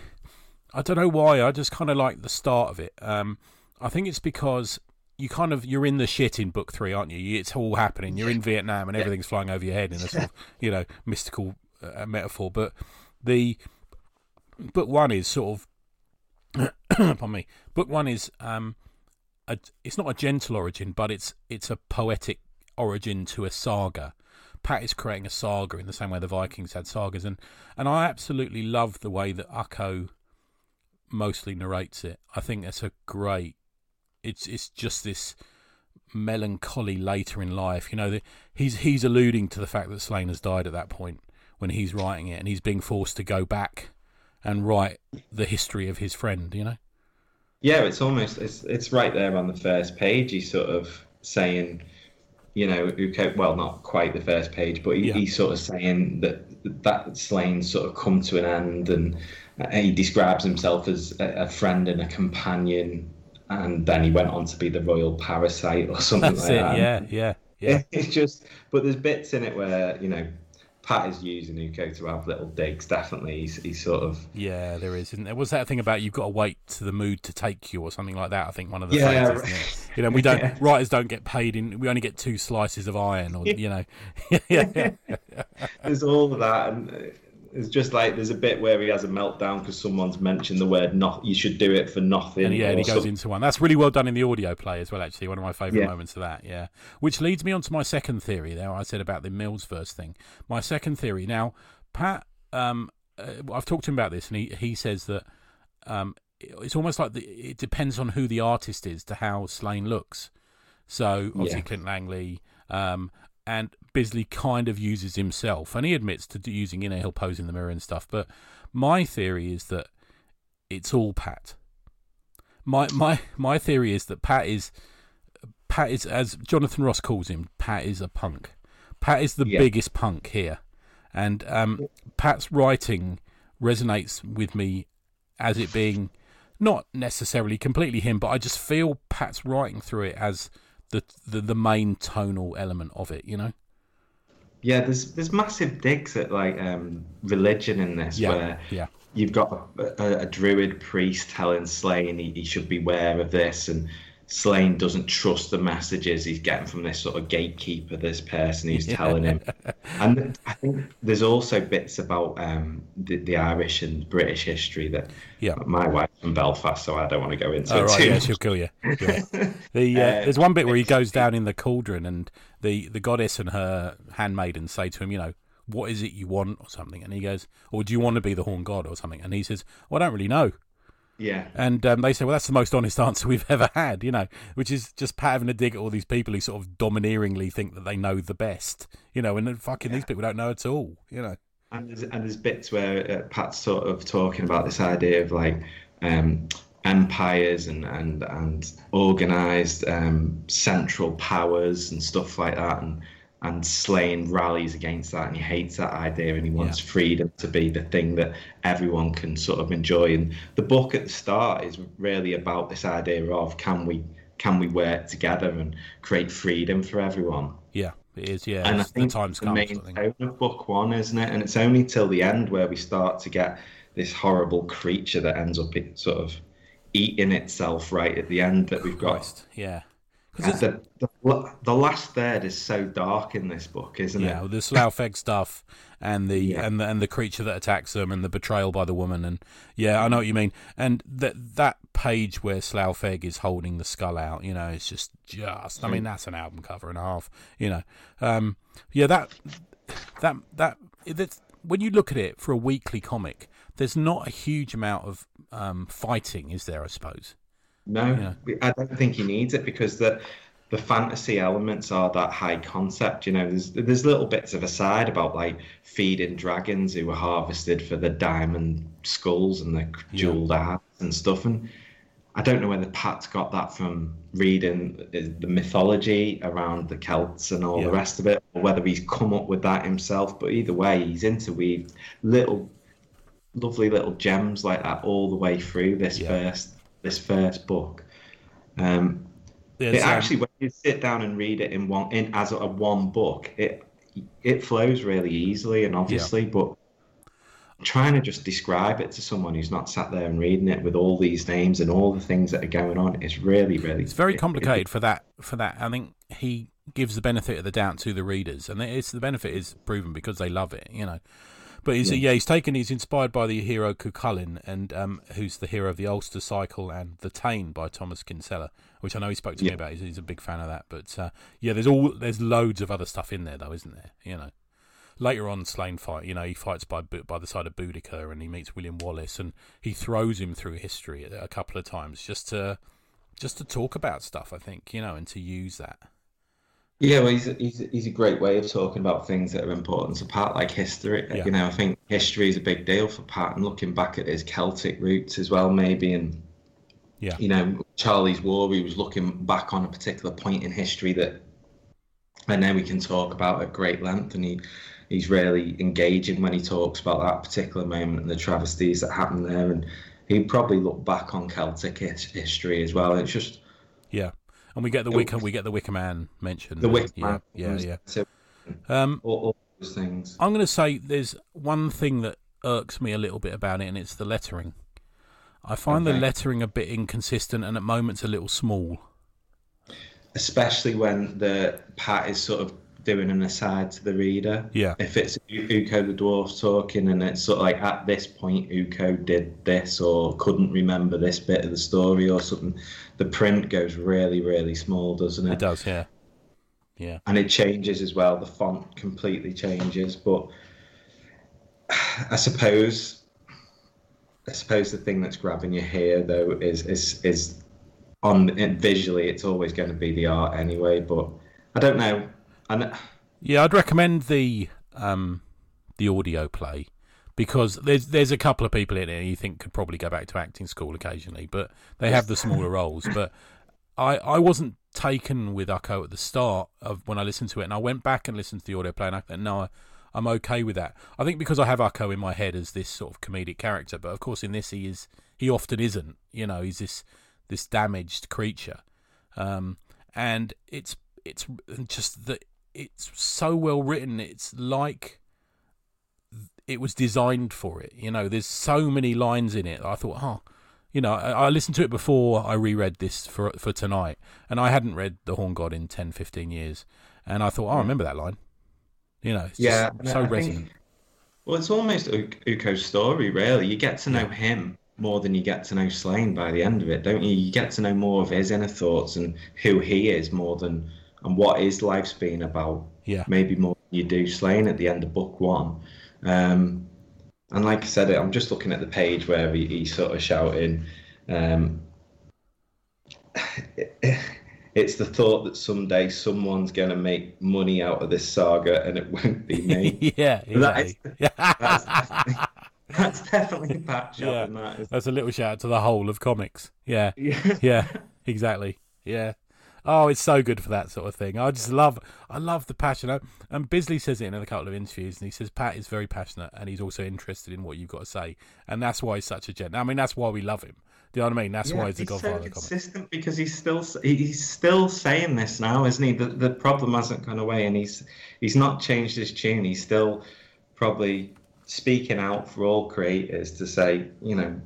I don't know why. I just kind of like the start of it. Um, I think it's because you kind of you're in the shit in book three, aren't you? It's all happening. You're in Vietnam and everything's flying over your head in a sort of you know mystical uh, metaphor. But the book one is sort of, pardon me. Book one is um, a, it's not a gentle origin, but it's it's a poetic origin to a saga. Pat is creating a saga in the same way the Vikings had sagas, and and I absolutely love the way that Ukko mostly narrates it. I think it's a great. It's it's just this melancholy later in life. You know, the, he's he's alluding to the fact that Slain has died at that point when he's writing it, and he's being forced to go back and write the history of his friend. You know. Yeah, it's almost it's it's right there on the first page. He's sort of saying you know, Ukko, well, not quite the first page, but he, yeah. he's sort of saying that that Slain sort of come to an end, and uh, he describes himself as a, a, friend and a companion, and then he went on to be the royal parasite or something That's like it, that. Yeah, yeah, yeah. It's just, but there's bits in it where you know Pat is using Ukko to have little digs. Definitely, he's, he's sort of yeah. There is, isn't there? Was that thing about you've got to wait to the mood to take you or something like that? I think one of the yeah, phrases. You know, we don't yeah. writers don't get paid in. We only get two slices of iron, or you know. yeah. There's all of that, and uh, it's just like there's a bit where he has a meltdown because someone's mentioned the word not. You should do it for nothing. And yeah, and he goes into one. That's really well done in the audio play as well. Actually, one of my favourite yeah. moments of that. Yeah, which leads me on to my second theory. There, I said about the Mills verse thing. My second theory. Now, Pat, um, uh, I've talked to him about this, and he he says that um, it's almost like the, it depends on who the artist is to how Slane looks. So obviously yeah. Clint Langley. Um, and Bisley kind of uses himself, and he admits to using, know, he'll pose in the mirror and stuff. But my theory is that it's all Pat. My my my theory is that Pat is Pat is as Jonathan Ross calls him. Pat is a punk. Pat is the yeah. biggest punk here, and um, Pat's writing resonates with me as it being not necessarily completely him, but I just feel Pat's writing through it as the, the the main tonal element of it. You know. Yeah, there's there's massive digs at like um, religion in this, yeah, where yeah. you've got a, a, a druid priest telling Slain he, he should beware of this, and Slain doesn't trust the messages he's getting from this sort of gatekeeper, this person who's yeah. telling him. And I think there's also bits about um, the, the, Irish and British history that yeah. my wife's from Belfast, so I don't want to go into oh, it right, too yeah, she'll kill you. Yeah. The, uh, uh, there's one bit where he goes down in the cauldron and the, the goddess and her handmaiden say to him, you know, what is it you want or something? And he goes, or do you want to be the horn god or something? And he says, well, I don't really know. Yeah. And um, they say, well, that's the most honest answer we've ever had, you know, which is just Pat having a dig at all these people who sort of domineeringly think that they know the best, you know, and fucking yeah. these people don't know at all, you know. And there's, and there's bits where uh, Pat's sort of talking about this idea of like um, empires and and and organized um, central powers and stuff like that, and and Slain rallies against that. And he hates that idea and he wants yeah. freedom to be the thing that everyone can sort of enjoy. And the book at the start is really about this idea of can we can we work together and create freedom for everyone? Yeah it is. Yeah and I think the time's the main tone of book one isn't it? And it's only till the end where we start to get this horrible creature that ends up sort of eating itself right at the end that we've got Christ. yeah The, the, the last third is so dark in this book, isn't yeah, it? Yeah, the Slough Feg stuff and the Yeah. and the and the creature that attacks them and the betrayal by the woman and yeah, I know what you mean. And that that page where Slough Feg is holding the skull out, you know, it's just just. I mean, that's an album cover and a half. You know, um, yeah, that that that that's, when you look at it for a weekly comic, there's not a huge amount of um, fighting, is there? I suppose. No, I don't think he needs it because the the fantasy elements are that high concept. You know, there's there's little bits of aside about like feeding dragons who were harvested for the diamond skulls and the jeweled hearts and stuff. And I don't know whether Pat's got that from reading the mythology around the Celts and all Yeah. the rest of it, or whether he's come up with that himself. But either way, he's interweaved little lovely little gems like that all the way through this Yeah. first this first book. Um, it um, actually, when you sit down and read it in one in as a one book, it it flows really easily and obviously, but trying to just describe it to someone who's not sat there and reading it with all these names and all the things that are going on is really, really. It's very it- it- complicated for that. For that, I think he gives the benefit of the doubt to the readers, and it's the benefit is proven because they love it. You know, but he's yeah, he's taken. He's inspired by the hero Cúchulainn, and um, who's the hero of the Ulster Cycle and the Táin by Thomas Kinsella, which I know he spoke to me about. He's, he's a big fan of that. But uh, yeah, there's all there's loads of other stuff in there though, isn't there? You know. Later on, Slane fight. You know, he fights by by the side of Boudica, and he meets William Wallace, and he throws him through history a, a couple of times just to just to talk about stuff. I think you know, and to use that. Yeah, well, he's, he's he's a great way of talking about things that are important to Pat, like history. Yeah. You know, I think history is a big deal for Pat, and looking back at his Celtic roots as well, maybe, and Yeah. you know, Charlie's War, he was looking back on a particular point in history that I know we can talk about at great length, and he he's really engaging when he talks about that particular moment and the travesties that happened there, and he'd probably look back on Celtic his, history as well. It's just Yeah, and we get the Wicker, we get the Wicker Man mentioned. the Wicker yeah, Man, yeah, yeah. Um, all, all those things. I'm going to say there's one thing that irks me a little bit about it, and it's the lettering. I find the lettering a bit inconsistent, and at moments a little small. especially when the Pat is sort of doing an aside to the reader. Yeah. If it's Ukko the dwarf talking and it's sort of like at this point Ukko did this or couldn't remember this bit of the story or something, the print goes really, really small, doesn't it? It does, yeah, yeah, And it changes as well. The font completely changes, but I suppose I suppose the thing that's grabbing you here though is is is on visually it's always going to be the art anyway but I don't know and yeah. I'd recommend the um the audio play because there's there's a couple of people in it you think could probably go back to acting school occasionally, but they have the smaller roles. But I I wasn't taken with Ukko at the start of when I listened to it, and I went back and listened to the audio play, and I thought, no, I'm okay with that. I think because I have Ukko in my head as this sort of comedic character, but of course in this he is he often isn't. You know, he's this this damaged creature, um, and it's it's just that it's so well written. It's like it was designed for it. You know, there's so many lines in it. I thought, oh, you know, I, I listened to it before I reread this for for tonight, and I hadn't read The Horn God in 10, 15 years, and I thought, oh, I hmm. remember that line. You know, it's Yeah, so I think- resonant. well it's almost U- Ukko's story really you get to know him more than you get to know Slane by the end of it don't you you get to know more of his inner thoughts and who he is more than and what his life's been about Yeah, maybe more than you do Slane at the end of book one. Um, and like I said, I'm just looking at the page where he, he's sort of shouting, um, it's the thought that someday someone's going to make money out of this saga and it won't be me. yeah, That is-. That's definitely, that's definitely Pat Yeah. that. That's a little shout out to the whole of comics. Yeah. Yeah. yeah, exactly. Yeah. Oh, it's so good for that sort of thing. I just love, I love the passion. And Bisley says it in a couple of interviews, and he says Pat is very passionate, and he's also interested in what you've got to say, and that's why he's such a gent. I mean, that's why we love him. Do you know what I mean? That's why he's the so godfather comics. consistent because he's still he's still saying this now, isn't he? The the problem hasn't gone away, and he's he's not changed his tune. He's still probably speaking out for all creators to say, you know,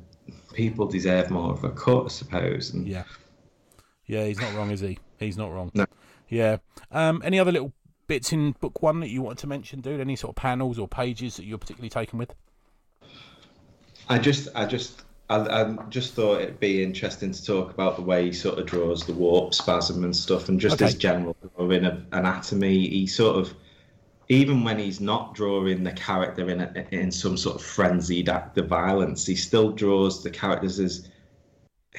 people deserve more of a cut, I suppose. And Yeah, yeah, he's not wrong, is he? He's not wrong. No. Yeah. Um, any other little bits in book one that you wanted to mention, dude? Any sort of panels or pages that you're particularly taken with? I just, I just, I, I just thought it'd be interesting to talk about the way he sort of draws the warp spasm and stuff, and just Okay. his general drawing of anatomy. He sort of, even when he's not drawing the character in a, in some sort of frenzied act of violence, he still draws the characters as.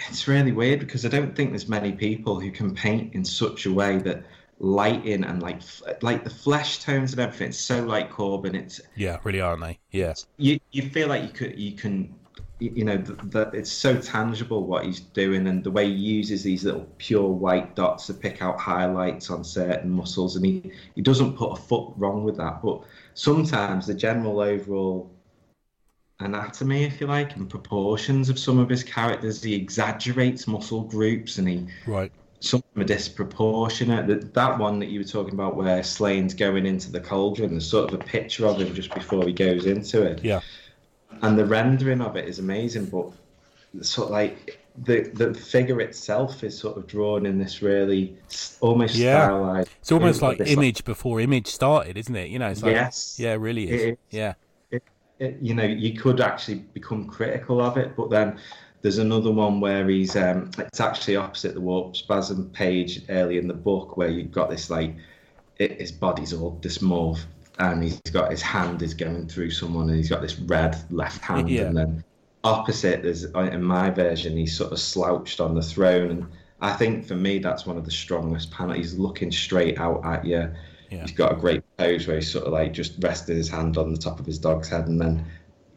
It's really weird because I don't think there's many people who can paint in such a way that lighting and like like the flesh tones and everything. It's so like Corbin. It's Yeah, really, aren't they? Yeah. you you feel like you could you can you you know that it's so tangible what he's doing and the way he uses these little pure white dots to pick out highlights on certain muscles and he he doesn't put a foot wrong with that but sometimes the general overall anatomy if you like and proportions of some of his characters he exaggerates muscle groups and he Right. some are disproportionate. That, that one that you were talking about, where Slane's going into the cauldron, there's sort of a picture of him just before he goes into it, Yeah. and the rendering of it is amazing. But sort of like the the figure itself is sort of drawn in this really almost Yeah. stylized. It's almost like image before image started, isn't it? You know, it's like, Yes. yeah, it really is. It is. Yeah. It, you know, you could actually become critical of it, but then there's another one where he's um, it's actually opposite the warp spasm page early in the book where you've got this like it, his body's all dysmorph and he's got his hand is going through someone and he's got this red left hand Yeah. and then opposite there's in my version he's sort of slouched on the throne and I think for me that's one of the strongest panels. He's looking straight out at you. Yeah. He's got a great pose where he's sort of like just rested his hand on the top of his dog's head, and then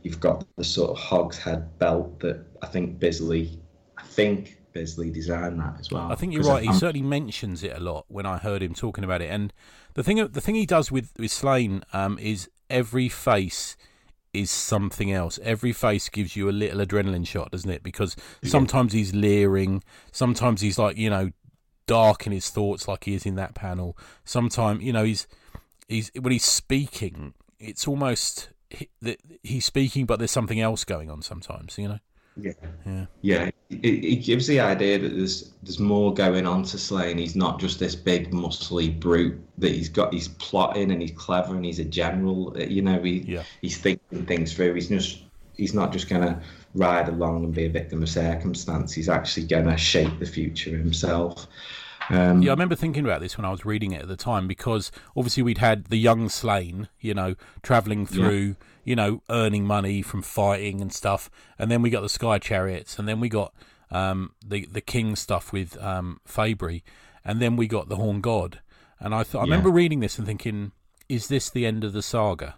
you've got the sort of hog's head belt that I think Bisley, I think Bisley designed that as well. I think you're right. He I'm- certainly mentions it a lot when I heard him talking about it. And the thing, the thing he does with with Slane um, is every face is something else. Every face gives you a little adrenaline shot, doesn't it? Because sometimes he's leering, sometimes he's like you know dark in his thoughts, like he is in that panel. Sometimes you know he's he's when he's speaking, it's almost he- that he's speaking, but there's something else going on. Sometimes, you know. Yeah. Yeah. Yeah, it, it gives the idea that there's there's more going on to Slane. He's not just this big muscly brute that he's got. He's plotting and he's clever and he's a general. uh, You know, he Yeah. he's thinking things through. He's just he's not just gonna ride along and be a victim of circumstance. He's actually gonna shape the future himself. Um, Yeah, I remember thinking about this when I was reading it at the time because obviously we'd had the young slain, you know, traveling through, you know, earning money from fighting and stuff, and then we got the Sky Chariots, and then we got um, the the King stuff with um, Fabry, and then we got the Horn God, and I thought I Yeah. remember reading this and thinking, is this the end of the saga?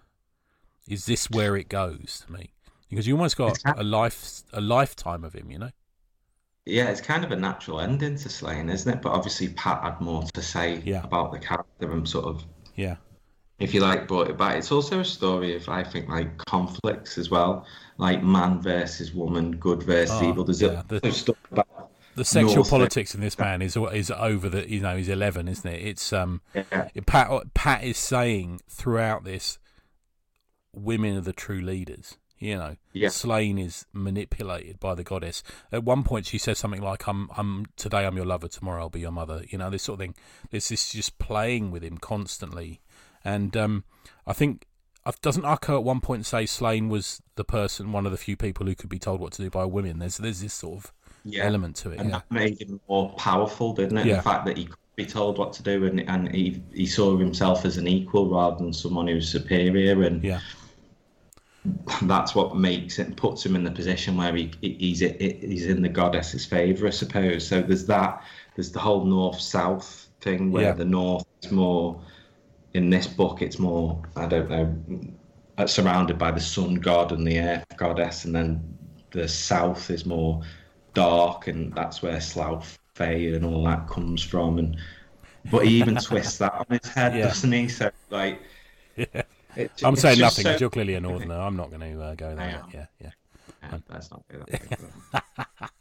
Is this where it goes to me? Because you almost got a life a lifetime of him, you know. Yeah, it's kind of a natural ending to Slane, isn't it? But obviously, Pat had more to say Yeah. about the character and sort of Yeah, if you like, brought it back. It's also a story of, I think, like conflicts as well, like man versus woman, good versus Oh, evil. There's yeah, a, the- stuff about the sexual North- politics in this man is is over the you know he's 11 isn't it it's um yeah, pat pat is saying throughout this women are the true leaders you know Yeah. slain is manipulated by the goddess at one point she says something like i'm i'm today i'm your lover tomorrow i'll be your mother you know this sort of thing this is just playing with him constantly and um i think uh, doesn't Ukko at one point say Slain was the person, one of the few people who could be told what to do by women? There's there's this sort of yeah. element to it. and Yeah, that made him more powerful, didn't it? Yeah. The fact that he could be told what to do, and and he he saw himself as an equal rather than someone who was superior, and yeah, that's what makes it puts him in the position where he he's he's in the goddess's favor, I suppose. So there's that. There's the whole north south thing where Yeah. the north is more. In this book, it's more I don't know, uh, surrounded by the sun god and the earth goddess, and then the south is more dark, and that's where Slough Feg and all that comes from. And but he even twists that on his head, Yeah. doesn't he? So like. yeah. It- I'm saying just nothing so- 'cause you're clearly a northerner. I'm not going to uh, go there. Yeah, yeah. Yeah, let's not do that.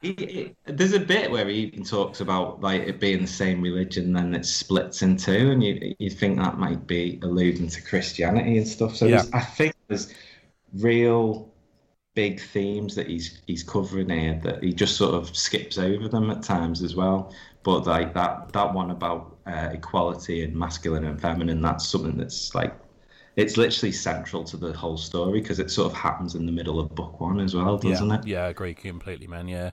He- he- there's a bit where he even talks about like it being the same religion, then it splits in two, and you you think that might be alluding to Christianity and stuff. So Yeah. I think there's real big themes that he's he's covering here that he just sort of skips over them at times as well. But like that that one about uh, equality and masculine and feminine, that's something that's like it's literally central to the whole story because it sort of happens in the middle of book one as well, doesn't yeah, it? Yeah, I agree completely, man. Yeah.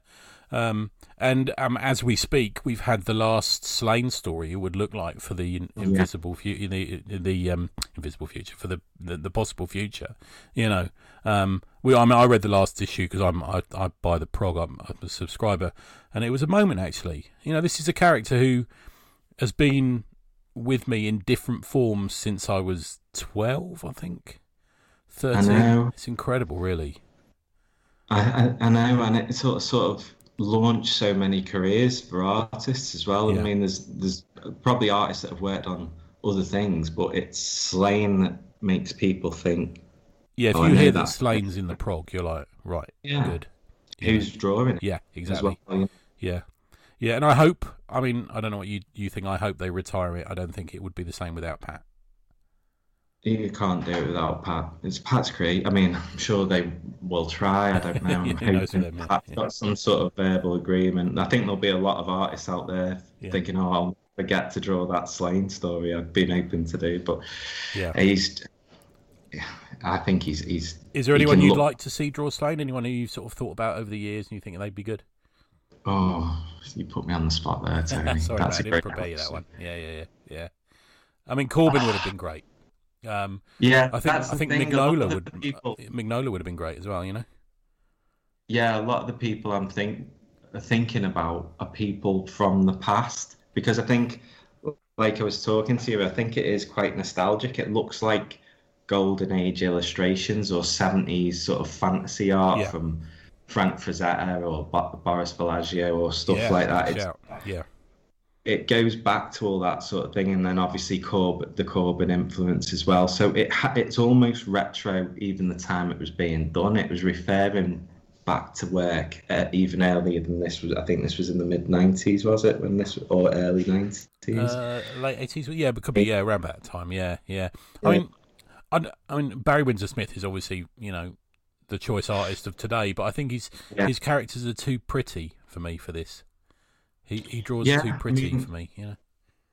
Um, and um, as we speak, we've had the last slain story. It would look like for the in- invisible future, the the um, invisible future for the, the, the possible future. You know, um, we. I mean, I read the last issue because I'm I, I buy the prog. I'm, I'm a subscriber, and it was a moment actually. You know, this is a character who has been with me in different forms since I was twelve. I think thirteen. I know. It's incredible, really. I, I, I know, and it sort of sort of launched so many careers for artists as well. Yeah. I mean, there's there's probably artists that have worked on other things, but it's Slain that makes people think Yeah, if Oh, you hear that that. Slane's in the prog, you're like, right, Yeah. good. Yeah. who's drawing it Yeah, exactly. well. Yeah, yeah, and I hope. I mean, I don't know what you you think. I hope they retire it. I don't think it would be the same without Pat. You can't do it without Pat. It's Pat's create. I mean, I'm sure they will try. I don't know. I'm hoping them. Pat's Yeah. got some sort of verbal agreement. I think there'll be a lot of artists out there Yeah. thinking, "Oh, I'll forget to draw that Slain story." I've been hoping to do, but Yeah. he's. I think he's he's. Is there anyone you'd look- like to see draw Slane? Anyone who you've sort of thought about over the years and you think they'd be good? Oh, you put me on the spot there, Tony. Sorry, That's I a didn't great prepare you that one. Yeah, yeah, yeah, yeah. I mean, Corbin would have been great. Um, Yeah, I think I think thing, Mignola would people- uh, Mignola would have been great as well. You know. Yeah, a lot of the people I'm think thinking about are people from the past because I think, like I was talking to you, I think it is quite nostalgic. It looks like golden age illustrations or 70s sort of fantasy art Yeah. from Frank Frazetta or Bo- Boris Vallejo or stuff yeah, like that. It's. Yeah, it goes back to all that sort of thing, and then obviously Corb the Corbin influence as well. So it ha- it's almost retro, even the time it was being done. It was referring back to work uh, even earlier than this was. I think this was in the mid '90s, was it? When this or early '90s? uh, late eighties. Yeah, but could be yeah around that time. Yeah, yeah. I mean, I, I mean Barry Windsor Smith is obviously you know the choice artist of today, but I think his Yeah. his characters are too pretty for me for this. He he draws Yeah, too I pretty mean- for me. You know.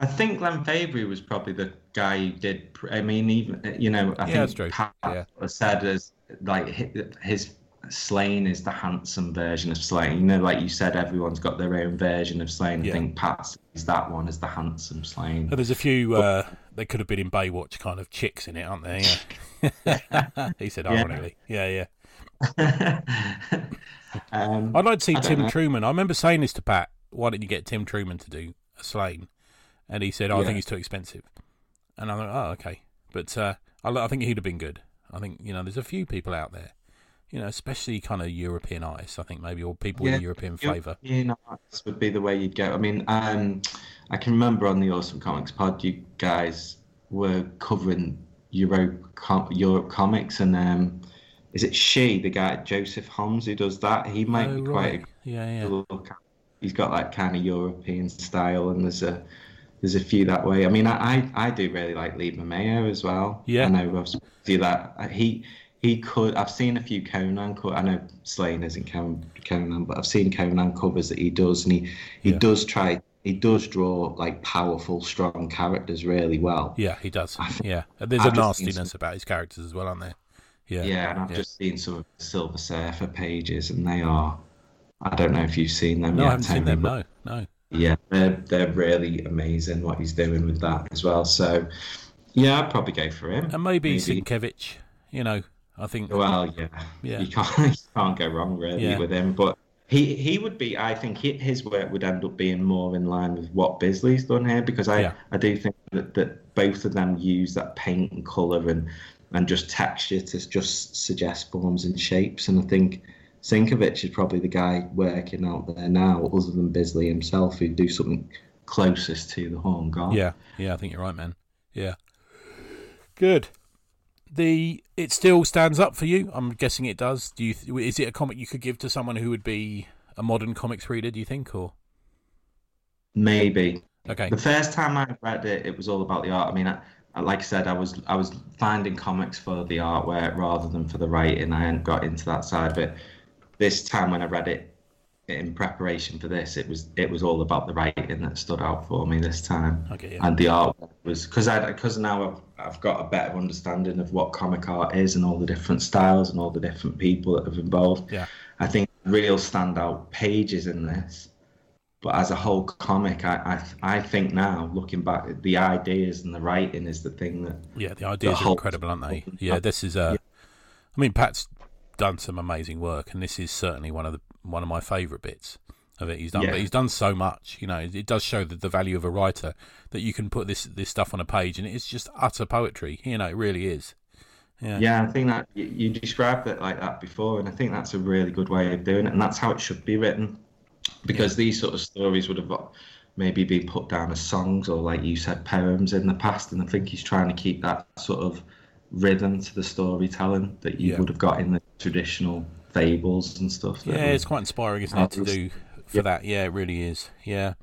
I think Glenn Fabry was probably the guy who did. I mean, even you know, I Yeah, think. Pat Yeah. said as like his Slain is the handsome version of Slain. You know, like you said, everyone's got their own version of Slain. Yeah. I think Pat's is that one is the handsome Slain. But there's a few. Uh, they could have been in Baywatch kind of chicks in it, aren't there? Yeah. he said ironically. Yeah, yeah. um, I'd like to see Tim know. Truman. I remember saying this to Pat. Why didn't you get Tim Truman to do a Slane? And he said, oh, I think he's too expensive. And I thought, oh, okay. But uh, I, I think he'd have been good. I think, you know, there's a few people out there, you know, especially kind of European artists, I think, maybe, or people Yeah, in European flavour. Know, this would be the way you'd go. I mean, um, I can remember on the Awesome Comics pod, you guys were covering Euro com- Europe comics, and um, is it she, the guy Joseph Holmes, who does that? He might Oh, be quite right. Yeah, a yeah. look. He's got that kind of European style, and there's a there's a few that way. I mean, I I, I do really like Lee Mayo as well. Yeah. I know I've see that Uh, he. He could. I've seen a few Conan. Co- I know Slain isn't Con- Conan, but I've seen Conan covers that he does, and he he Yeah. does try. He does draw like powerful, strong characters really well. Yeah, he does. Yeah. There's a I've just seen nastiness about his characters as well, aren't there? Yeah. Yeah, and I've just seen some of the Silver Surfer pages, and they are. I don't know if you've seen them No, yet. I haven't seen them. No, no. Yeah, they're they're really amazing what he's doing with that as well. So, yeah, I'd probably go for him. And maybe, Maybe. Sienkiewicz, you know, I think. Well, yeah, Yeah. you can't you can't go wrong really Yeah. with him. But he he would be. I think he, his work would end up being more in line with what Bisley's done here because I Yeah. I do think that, that both of them use that paint and color and and just texture to just suggest forms and shapes. And I think Sienkiewicz is probably the guy working out there now, other than Bisley himself, who do something closest to the Horn God. Yeah, yeah, I think you're right, man. Yeah. Good. The it still stands up for you. I'm guessing it does. Do you? Is it a comic you could give to someone who would be a modern comics reader? Do you think, or Maybe okay? The first time I read it, it was all about the art. I mean, I, like I said, I was I was finding comics for the artwork rather than for the writing. I hadn't got into that side of it. This time when I read it in preparation for this, it was it was all about the writing that stood out for me this time. Okay, yeah. And the art was because I because now I've I've got a better understanding of what comic art is and all the different styles and all the different people that have involved. Yeah. I think real standout pages in this but as a whole comic, I, I I think now looking back, the ideas and the writing is the thing that. Yeah, the ideas are incredible, aren't they? Yeah, this is. Uh, yeah. I mean, Pat's done some amazing work, and this is certainly one of the one of my favourite bits of it. He's done, yeah. but he's done so much. You know, it does show the, the value of a writer that you can put this this stuff on a page, and it's just utter poetry. You know, it really is. Yeah. yeah, I think that you described it like that before, and I think that's a really good way of doing it, and that's how it should be written because yeah. these sort of stories would have maybe been put down as songs or like you said poems in the past and i think he's trying to keep that sort of rhythm to the storytelling that you yeah. would have got in the traditional fables and stuff yeah it's quite inspiring isn't it to do for yeah. that? Yeah it really is. Yeah.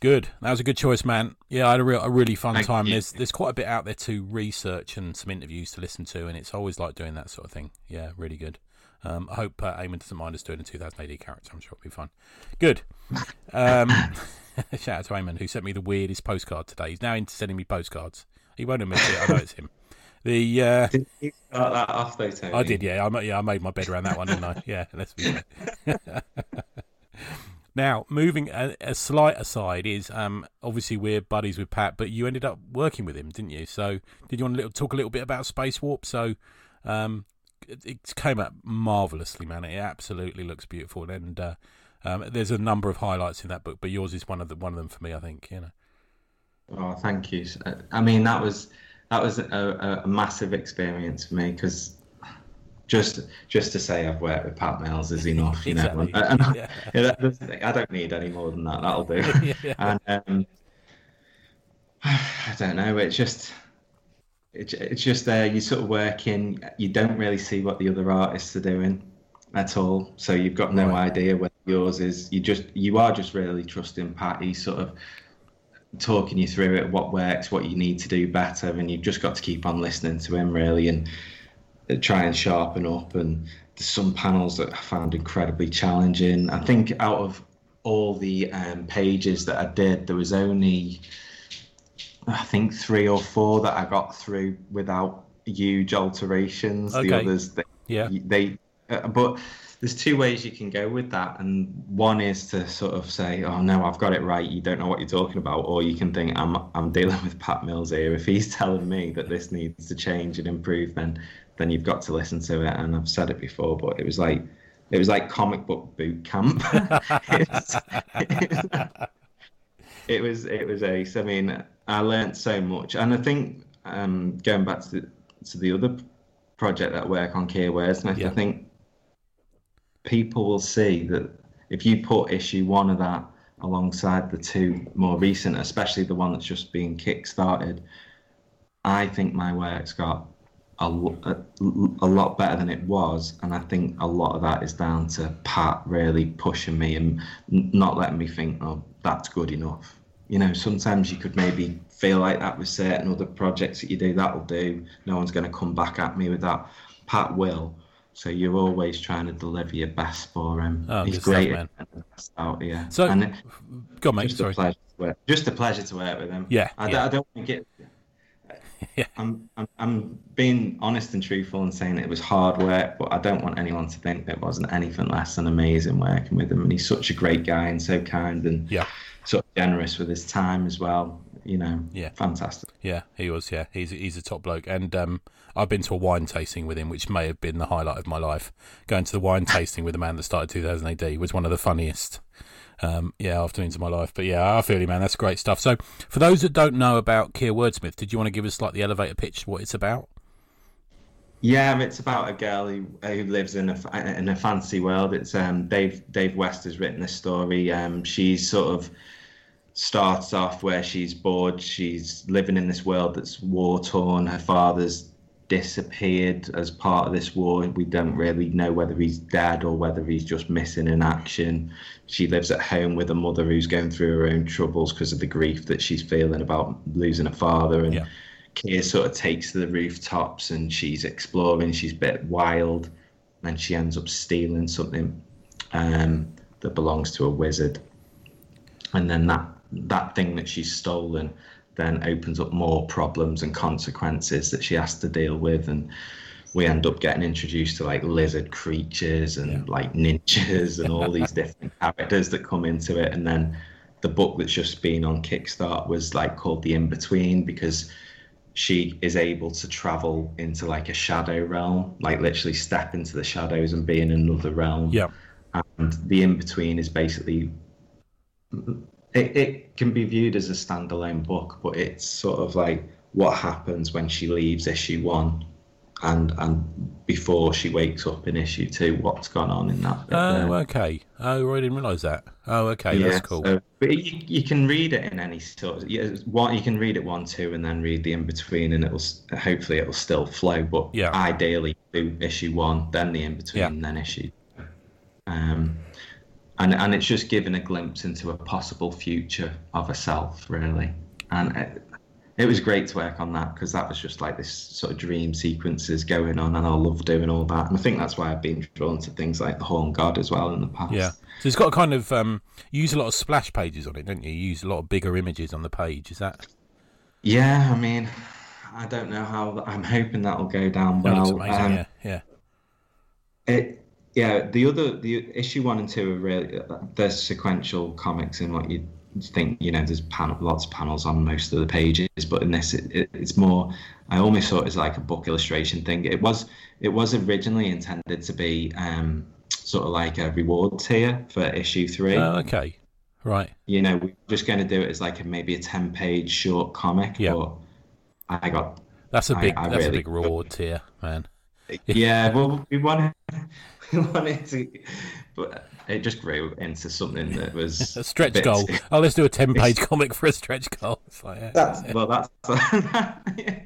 Good. That was a good choice man. Yeah i had a, real, a really fun Thank time. you. there's there's quite a bit out there to research and some interviews to listen to and it's always like doing that sort of thing. Yeah really good um, I hope uh, Eamon doesn't mind us doing a 2000 AD character. I'm sure it'll be fun. Good. Um, shout out to Eamon, who sent me the weirdest postcard today. He's now into sending me postcards. He won't admit it. I know it's him. The uh, did you start that off though, Tony? I did. Yeah, I, yeah, I made my bed around that one, didn't I? Yeah, let's be Now, moving a, a, slight aside is um, obviously we're buddies with Pat, but you ended up working with him, didn't you? So, did you want to talk a little bit about Space Warp? So, um, it came out marvelously, man. It absolutely looks beautiful, and uh, um, there's a number of highlights in that book, but yours is one of the one of them for me. I think you know. Oh, thank you. I mean, that was that was a, a massive experience for me because just just to say I've worked with Pat Mills is enough, you know. and, and yeah. I don't need any more than that. That'll do. yeah. And um, I don't know. It's just it, it's just there. You sort of working. You don't really see what the other artists are doing at all. So you've got no right. idea what yours is. You just you are just really trusting Patty, sort of talking you through it, what works, what you need to do better, and you've just got to keep on listening to him really and try and sharpen up. And there's some panels that I found incredibly challenging. I think out of all the um, pages that I did, there was only I think three or four that I got through without huge alterations. Okay. The others, they, yeah, they. Uh, but there's two ways you can go with that, and one is to sort of say, "Oh no, I've got it right. You don't know what you're talking about," or you can think, "I'm I'm dealing with Pat Mills here. If he's telling me that this needs to change and improve, then then you've got to listen to it." And I've said it before, but it was like it was like comic book boot camp. it, was, it was it was ace. I mean, I learned so much, and I think um, going back to the, to the other project that I work on, Keir Wordsmith, yeah. I think people will see that if you put issue one of that alongside the two more recent, especially the one that's just being kick-started, I think my work's got a, a, a, lot better than it was, and I think a lot of that is down to Pat really pushing me and not letting me think, oh, that's good enough you know, sometimes you could maybe feel like that with certain other projects that you do. That'll do. No one's going to come back at me with that. Pat will. So you're always trying to deliver your best for him. Oh, He's great stuff, man. out here. So, and go on, mate. Just sorry. A pleasure to work, just a pleasure to work with him. Yeah. I, yeah. I don't want to get. Yeah. I'm, I'm I'm being honest and truthful and saying it was hard work, but I don't want anyone to think that it wasn't anything less than amazing working with him. And he's such a great guy and so kind and yeah of generous with his time as well. You know, yeah, fantastic. Yeah, he was. Yeah, he's he's a top bloke, and um, I've been to a wine tasting with him, which may have been the highlight of my life. Going to the wine tasting with a man that started 2000 AD was one of the funniest. Um, yeah, afternoons of my life. But yeah, I feel you, man. That's great stuff. So, for those that don't know about Keir Wordsmith, did you want to give us like the elevator pitch, what it's about? Yeah, it's about a girl who, who lives in a in a fancy world. It's um, Dave Dave West has written this story. Um, she's sort of starts off where she's bored. She's living in this world that's war torn. Her father's disappeared as part of this war. We don't really know whether he's dead or whether he's just missing in action. She lives at home with a mother who's going through her own troubles because of the grief that she's feeling about losing a father and. Yeah Keir sort of takes to the rooftops and she's exploring. She's a bit wild, and she ends up stealing something um, that belongs to a wizard, and then that that thing that she's stolen then opens up more problems and consequences that she has to deal with and we end up getting introduced to like lizard creatures and yeah. like ninjas and all these different characters that come into it. And then the book that's just been on kickstart was like called the in between because she is able to travel into like a shadow realm like literally step into the shadows and be in another realm. Yeah. And the in between is basically it, it can be viewed as a standalone book, but it's sort of like what happens when she leaves issue one and and before she wakes up in issue two, what's gone on in that. oh, there. okay. Oh, I didn't realise that. Oh, okay, yeah, that's cool. So, but you, you can read it in any sort. Of, yeah, one you can read it one, two, and then read the in between, and it'll hopefully it'll still flow. But yeah. ideally, do issue one, then the in between, yeah. then issue. Um, and and it's just giving a glimpse into a possible future of herself, really. And it, it was great to work on that because that was just like this sort of dream sequences going on, and I love doing all that. And I think that's why I've been drawn to things like the Horned God as well in the past. Yeah, so it's got a kind of um, you use a lot of splash pages on it, don't you? You use a lot of bigger images on the page. Is that? Yeah, I mean, I don't know how. I'm hoping that'll go down well. amazing, um, yeah, yeah. It yeah, the other the issue one and two are really there's sequential comics in what you think you know there's panel, lots of panels on most of the pages, but in this it, it, it's more. I almost thought it as like a book illustration thing. It was it was originally intended to be um, sort of like a reward tier for issue three. Oh, okay, right. You know, we're just going to do it as like a, maybe a ten page short comic. Yeah. But I got that's a big I, I that's really, a big reward tier, man. Yeah, well, we want wanted to, but it just grew into something that was a stretch a goal. Oh, let's do a ten-page comic for a stretch goal. Like, yeah. That's well, that's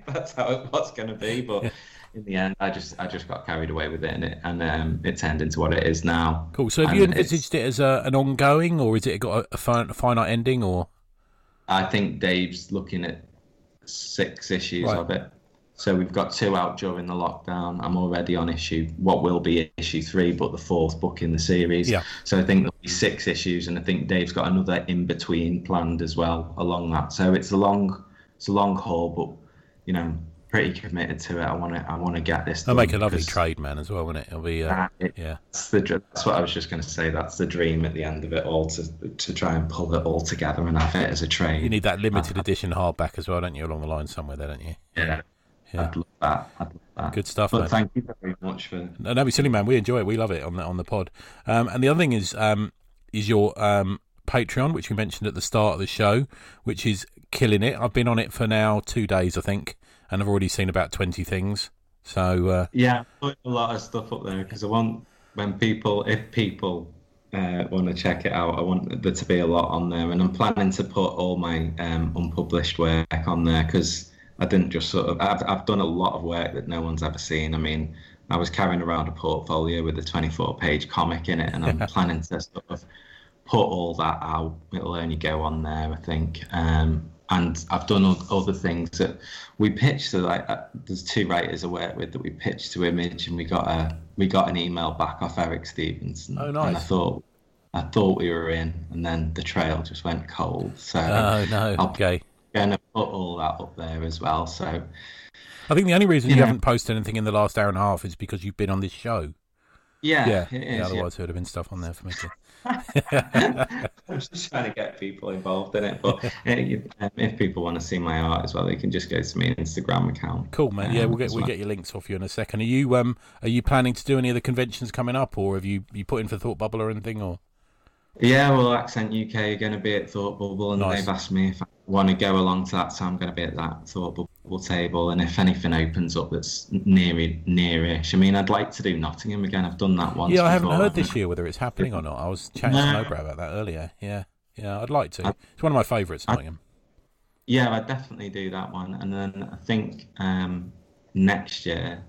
that's how it was going to be, but. Yeah. In the end, I just I just got carried away with it, and it and um, it turned into what it is now. Cool. So, have and you envisaged it as a, an ongoing, or is it got a, a finite ending, or? I think Dave's looking at six issues right. of it. So we've got two out during the lockdown. I'm already on issue what will be issue three, but the fourth book in the series. Yeah. So I think there'll be six issues, and I think Dave's got another in between planned as well along that. So it's a long, it's a long haul, but you know, pretty committed to it. I want to, I want to get this. I'll make a lovely trade, man, as well, won't it? It'll be, uh, it, yeah. That's the, that's what I was just going to say. That's the dream at the end of it all to to try and pull it all together and have it as a trade. You need that limited uh, edition hardback as well, don't you? Along the line somewhere, there, don't you? Yeah. Yeah. I'd love that. I'd love that. Good stuff. But man. thank you very much for. No, don't be silly, man. We enjoy it. We love it on the on the pod. Um, and the other thing is um, is your um, Patreon, which we mentioned at the start of the show, which is killing it. I've been on it for now two days, I think, and I've already seen about twenty things. So uh, yeah, put a lot of stuff up there because I want when people, if people uh, want to check it out, I want there to be a lot on there, and I'm planning to put all my um, unpublished work on there because I didn't just sort of. I've I've done a lot of work that no one's ever seen. I mean, I was carrying around a portfolio with a 24-page comic in it, and I'm planning to sort of put all that out. It'll only go on there, I think. Um, and I've done other things that we pitched to like uh, there's two writers I work with that we pitched to Image, and we got a we got an email back off Eric Stephenson. And, oh, nice. And I thought I thought we were in, and then the trail just went cold. So oh no, I'll, okay going to put all that up there as well. So I think the only reason you, you haven't posted anything in the last hour and a half is because you've been on this show. Yeah, yeah. yeah otherwise, there would have been stuff on there for me to. I'm just trying to get people involved in it, but um, if people want to see my art as well, they can just go to my Instagram account. Cool, man. Yeah, we'll get we'll well. get your links off you in a second. Are you um are you planning to do any of the conventions coming up, or have you you put in for Thought Bubble or anything, or? Yeah, well, Accent UK are going to be at Thought Bubble, and nice. they've asked me if I want to go along to that, so I'm going to be at that Thought Bubble table. And if anything opens up that's near nearish, I mean, I'd like to do Nottingham again. I've done that once. Yeah, I haven't heard this year whether it's happening or not. I was chatting no. to Nobra about that earlier. Yeah, yeah, I'd like to. I, it's one of my favourites, Nottingham. Yeah, I'd definitely do that one. And then I think um, next year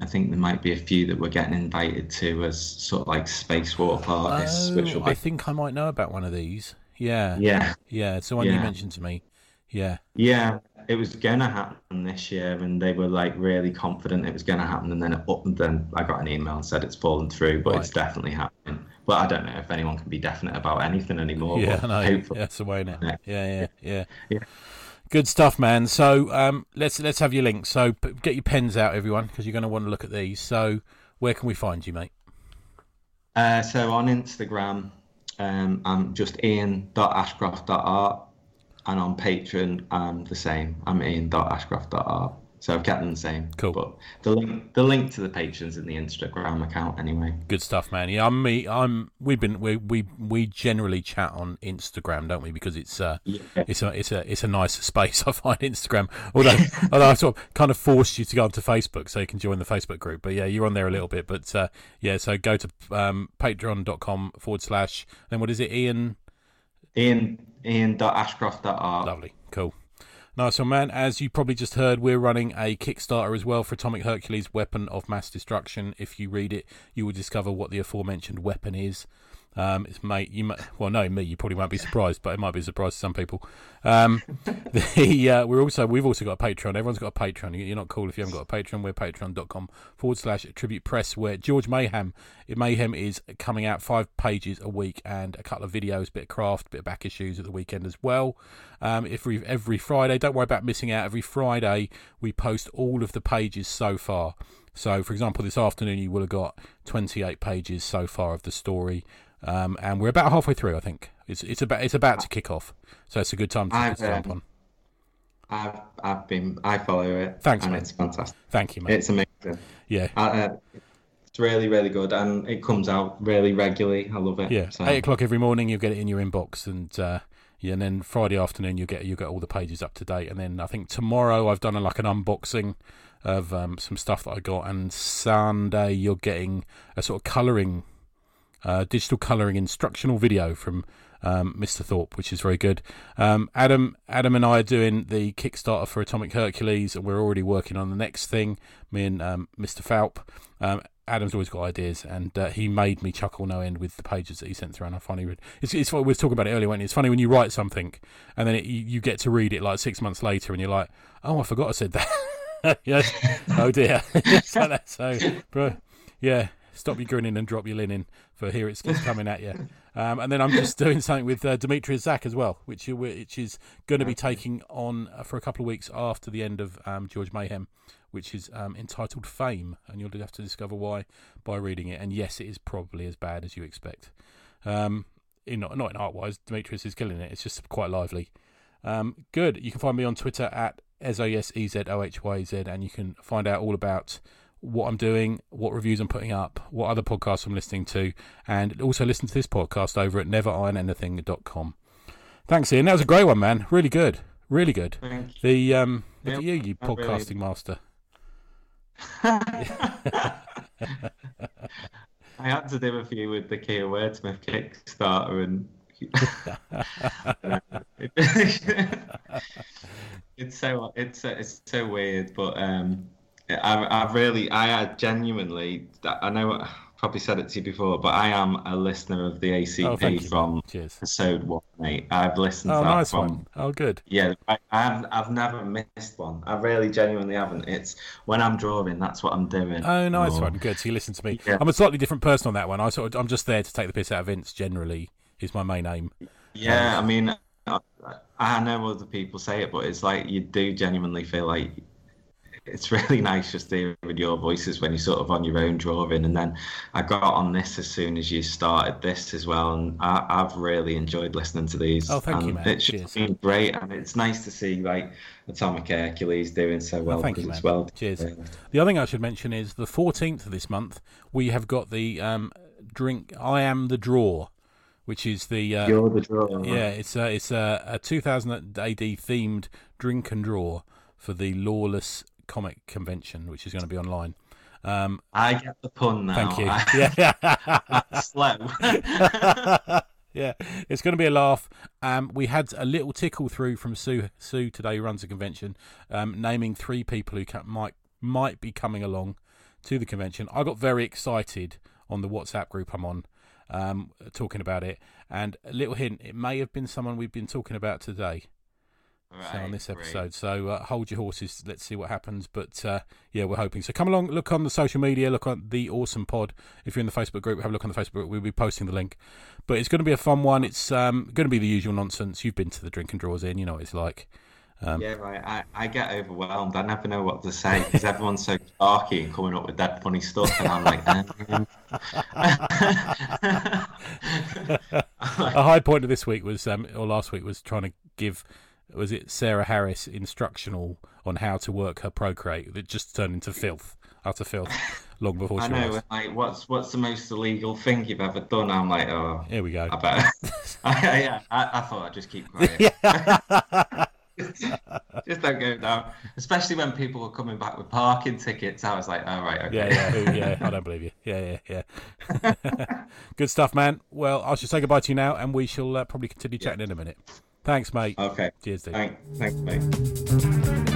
I think there might be a few that we're getting invited to as sort of like spacewalk artists, oh, which will oh, be. I think I might know about one of these. Yeah. Yeah. Yeah. It's the one yeah. you mentioned to me. Yeah. Yeah, it was gonna happen this year, and they were like really confident it was gonna happen, and then it, and then I got an email and said it's fallen through, but it's definitely happening. But I don't know if anyone can be definite about anything anymore. Yeah, know. hopefully- That's the way, Yeah. Yeah, yeah, yeah. Good stuff, man. So um, let's let's have your links. So get your pens out, everyone, because you're going to want to look at these. So where can we find you, mate? Uh, so on Instagram, um, I'm just ian.ashcroft.art, and on Patreon, I'm the same. I'm ian.ashcroft.art. So I've kept them the same. Cool. But the link, the link to the patrons in the Instagram account, anyway. Good stuff, man. Yeah, I'm me. I'm. We've been. We we we generally chat on Instagram, don't we? Because it's uh, Yeah. it's a it's a it's a nice space. I find Instagram. Although although I sort of kind of forced you to go onto Facebook so you can join the Facebook group. But yeah, you're on there a little bit. But uh, yeah, so go to um, patreon.com forward slash. Then what is it? Ian. Ian, ian.ashcroft.art. Lovely. Cool. Nice one, man. As you probably just heard, we're running a Kickstarter as well for Atomic Hercules Weapon of Mass Destruction. If you read it, you will discover what the aforementioned weapon is. Um, it's mate, you might, well, no, me, you probably won't be surprised, but it might be a surprise to some people. Um, the, uh, we're also, we've also got a Patreon. Everyone's got a Patreon. You're not cool if you haven't got a Patreon. We're patreon.com forward slash tribute press, where George Mayhem, Mayhem is coming out five pages a week and a couple of videos, bit of craft, bit of back issues at the weekend as well. Um, every every Friday, don't worry about missing out. Every Friday, we post all of the pages so far. So, for example, this afternoon you will have got 28 pages so far of the story, um, and we're about halfway through. I think it's it's about it's about to kick off, so it's a good time to, I've, jump um, on. I've, I've been, I follow it. Thanks, and it's fantastic. Thank you, mate. It's amazing. yeah, Uh, it's really, really good, and it comes out really regularly. I love it. yeah. So, Eight o'clock every morning, you'll get it in your inbox, and uh, yeah, and then Friday afternoon you get you get all the pages up to date, and then I think tomorrow I've done a, like an unboxing of um, some stuff that I got, and Sunday you're getting a sort of colouring, uh, digital colouring instructional video from um, Mr. Thorpe, which is very good. Um, Adam, Adam and I are doing the Kickstarter for Atomic Hercules, and we're already working on the next thing. Me and um, Mr. Falp. Um, Adam's always got ideas, and uh, he made me chuckle no end with the pages that he sent through. And I finally read. It's, it's we were talking about it earlier. When it's funny when you write something, and then it, you, you get to read it like six months later, and you're like, "Oh, I forgot I said that." yes. Oh dear. so, bro, yeah. Stop your grinning and drop your linen, for here it's, it's coming at you. Um, and then I'm just doing something with uh, Demetrius Zach as well, which which is going to be taking on uh, for a couple of weeks after the end of um, George Mayhem, which is um, entitled Fame, and you'll have to discover why by reading it. And yes, it is probably as bad as you expect. Um, in not not in art wise, Demetrius is killing it. It's just quite lively. Um, good. You can find me on Twitter at S O S E Z O H Y Z, and you can find out all about what I'm doing, what reviews I'm putting up, what other podcasts I'm listening to, and also listen to this podcast over at neverironanything.com. Thanks, Ian. That was a great one, man. Really good. Really good. Thank The um, look at you, you really- podcasting master. I had to do a few with the Kia Wordsmith Kickstarter, and it's so it's it's so weird. But um, I I really I genuinely I know I probably said it to you before, but I am a listener of the ACP Oh, from Cheers. episode one, mate. I've listened Oh, to that nice from one. Oh, good. Yeah, I, I've I've never missed one. I really genuinely haven't. It's when I'm drawing, that's what I'm doing. Oh, nice Or- one. Good. So you listen to me. Yeah. I'm a slightly different person on that one. I sort of, I'm just there to take the piss out of Vince. Generally, is my main aim. Yeah, um, I mean, I, I know other people say it, but it's like you do genuinely feel like it's really nice just hearing your voices when you're sort of on your own drawing. And then I got on this as soon as you started this as well, and I, I've really enjoyed listening to these. Oh, thank you, man. It's Cheers. been great, and it's nice to see like Atomic Hercules doing so well. Oh, thank you, man. well. Cheers. The other thing I should mention is the 14th of this month, we have got the um, drink I Am the Draw, which is the. Uh, You're the drawer. yeah, it's a, it's a, a 2000 AD themed drink and draw for the Lawless Comic Convention, which is going to be online. Um, I get the pun now. thank you. I- Yeah. slow. yeah, it's going to be a laugh. Um, we had a little tickle through from Sue. Sue today who runs the convention, um, naming three people who ca might might be coming along to the convention. I got very excited on the WhatsApp group I'm on, um, talking about it. And a little hint: it may have been someone we've been talking about today. So on Right, this great. episode. So uh, hold your horses. Let's see what happens. But uh, yeah, we're hoping. So come along, look on the social media, look on the Awesome Pod. If you're in the Facebook group, have a look on the Facebook. group. We'll be posting the link. But it's going to be a fun one. It's um, going to be the usual nonsense. You've been to the drink and draws in. You know what it's like. Um, Yeah, right. I, I get overwhelmed. I never know what to say because everyone's so darky and coming up with that funny stuff, and I'm like, um... a high point of this week was, um, or last week was trying to give, was it Sarah Harris instructional on how to work her Procreate that just turned into filth, utter filth, long before I she know. was. Like, what's what's the most illegal thing you've ever done? I'm like, oh, Here we go. I better. yeah, I, I thought I'd just keep quiet. just don't go down. Especially when people were coming back with parking tickets. I was like, all right, okay. Yeah, yeah, yeah. I don't believe you. Yeah, yeah, yeah. Good stuff, man. Well, I shall say goodbye to you now, and we shall uh, probably continue chatting in a minute. Thanks, mate. Okay. Cheers, dude. Thank, thanks, mate.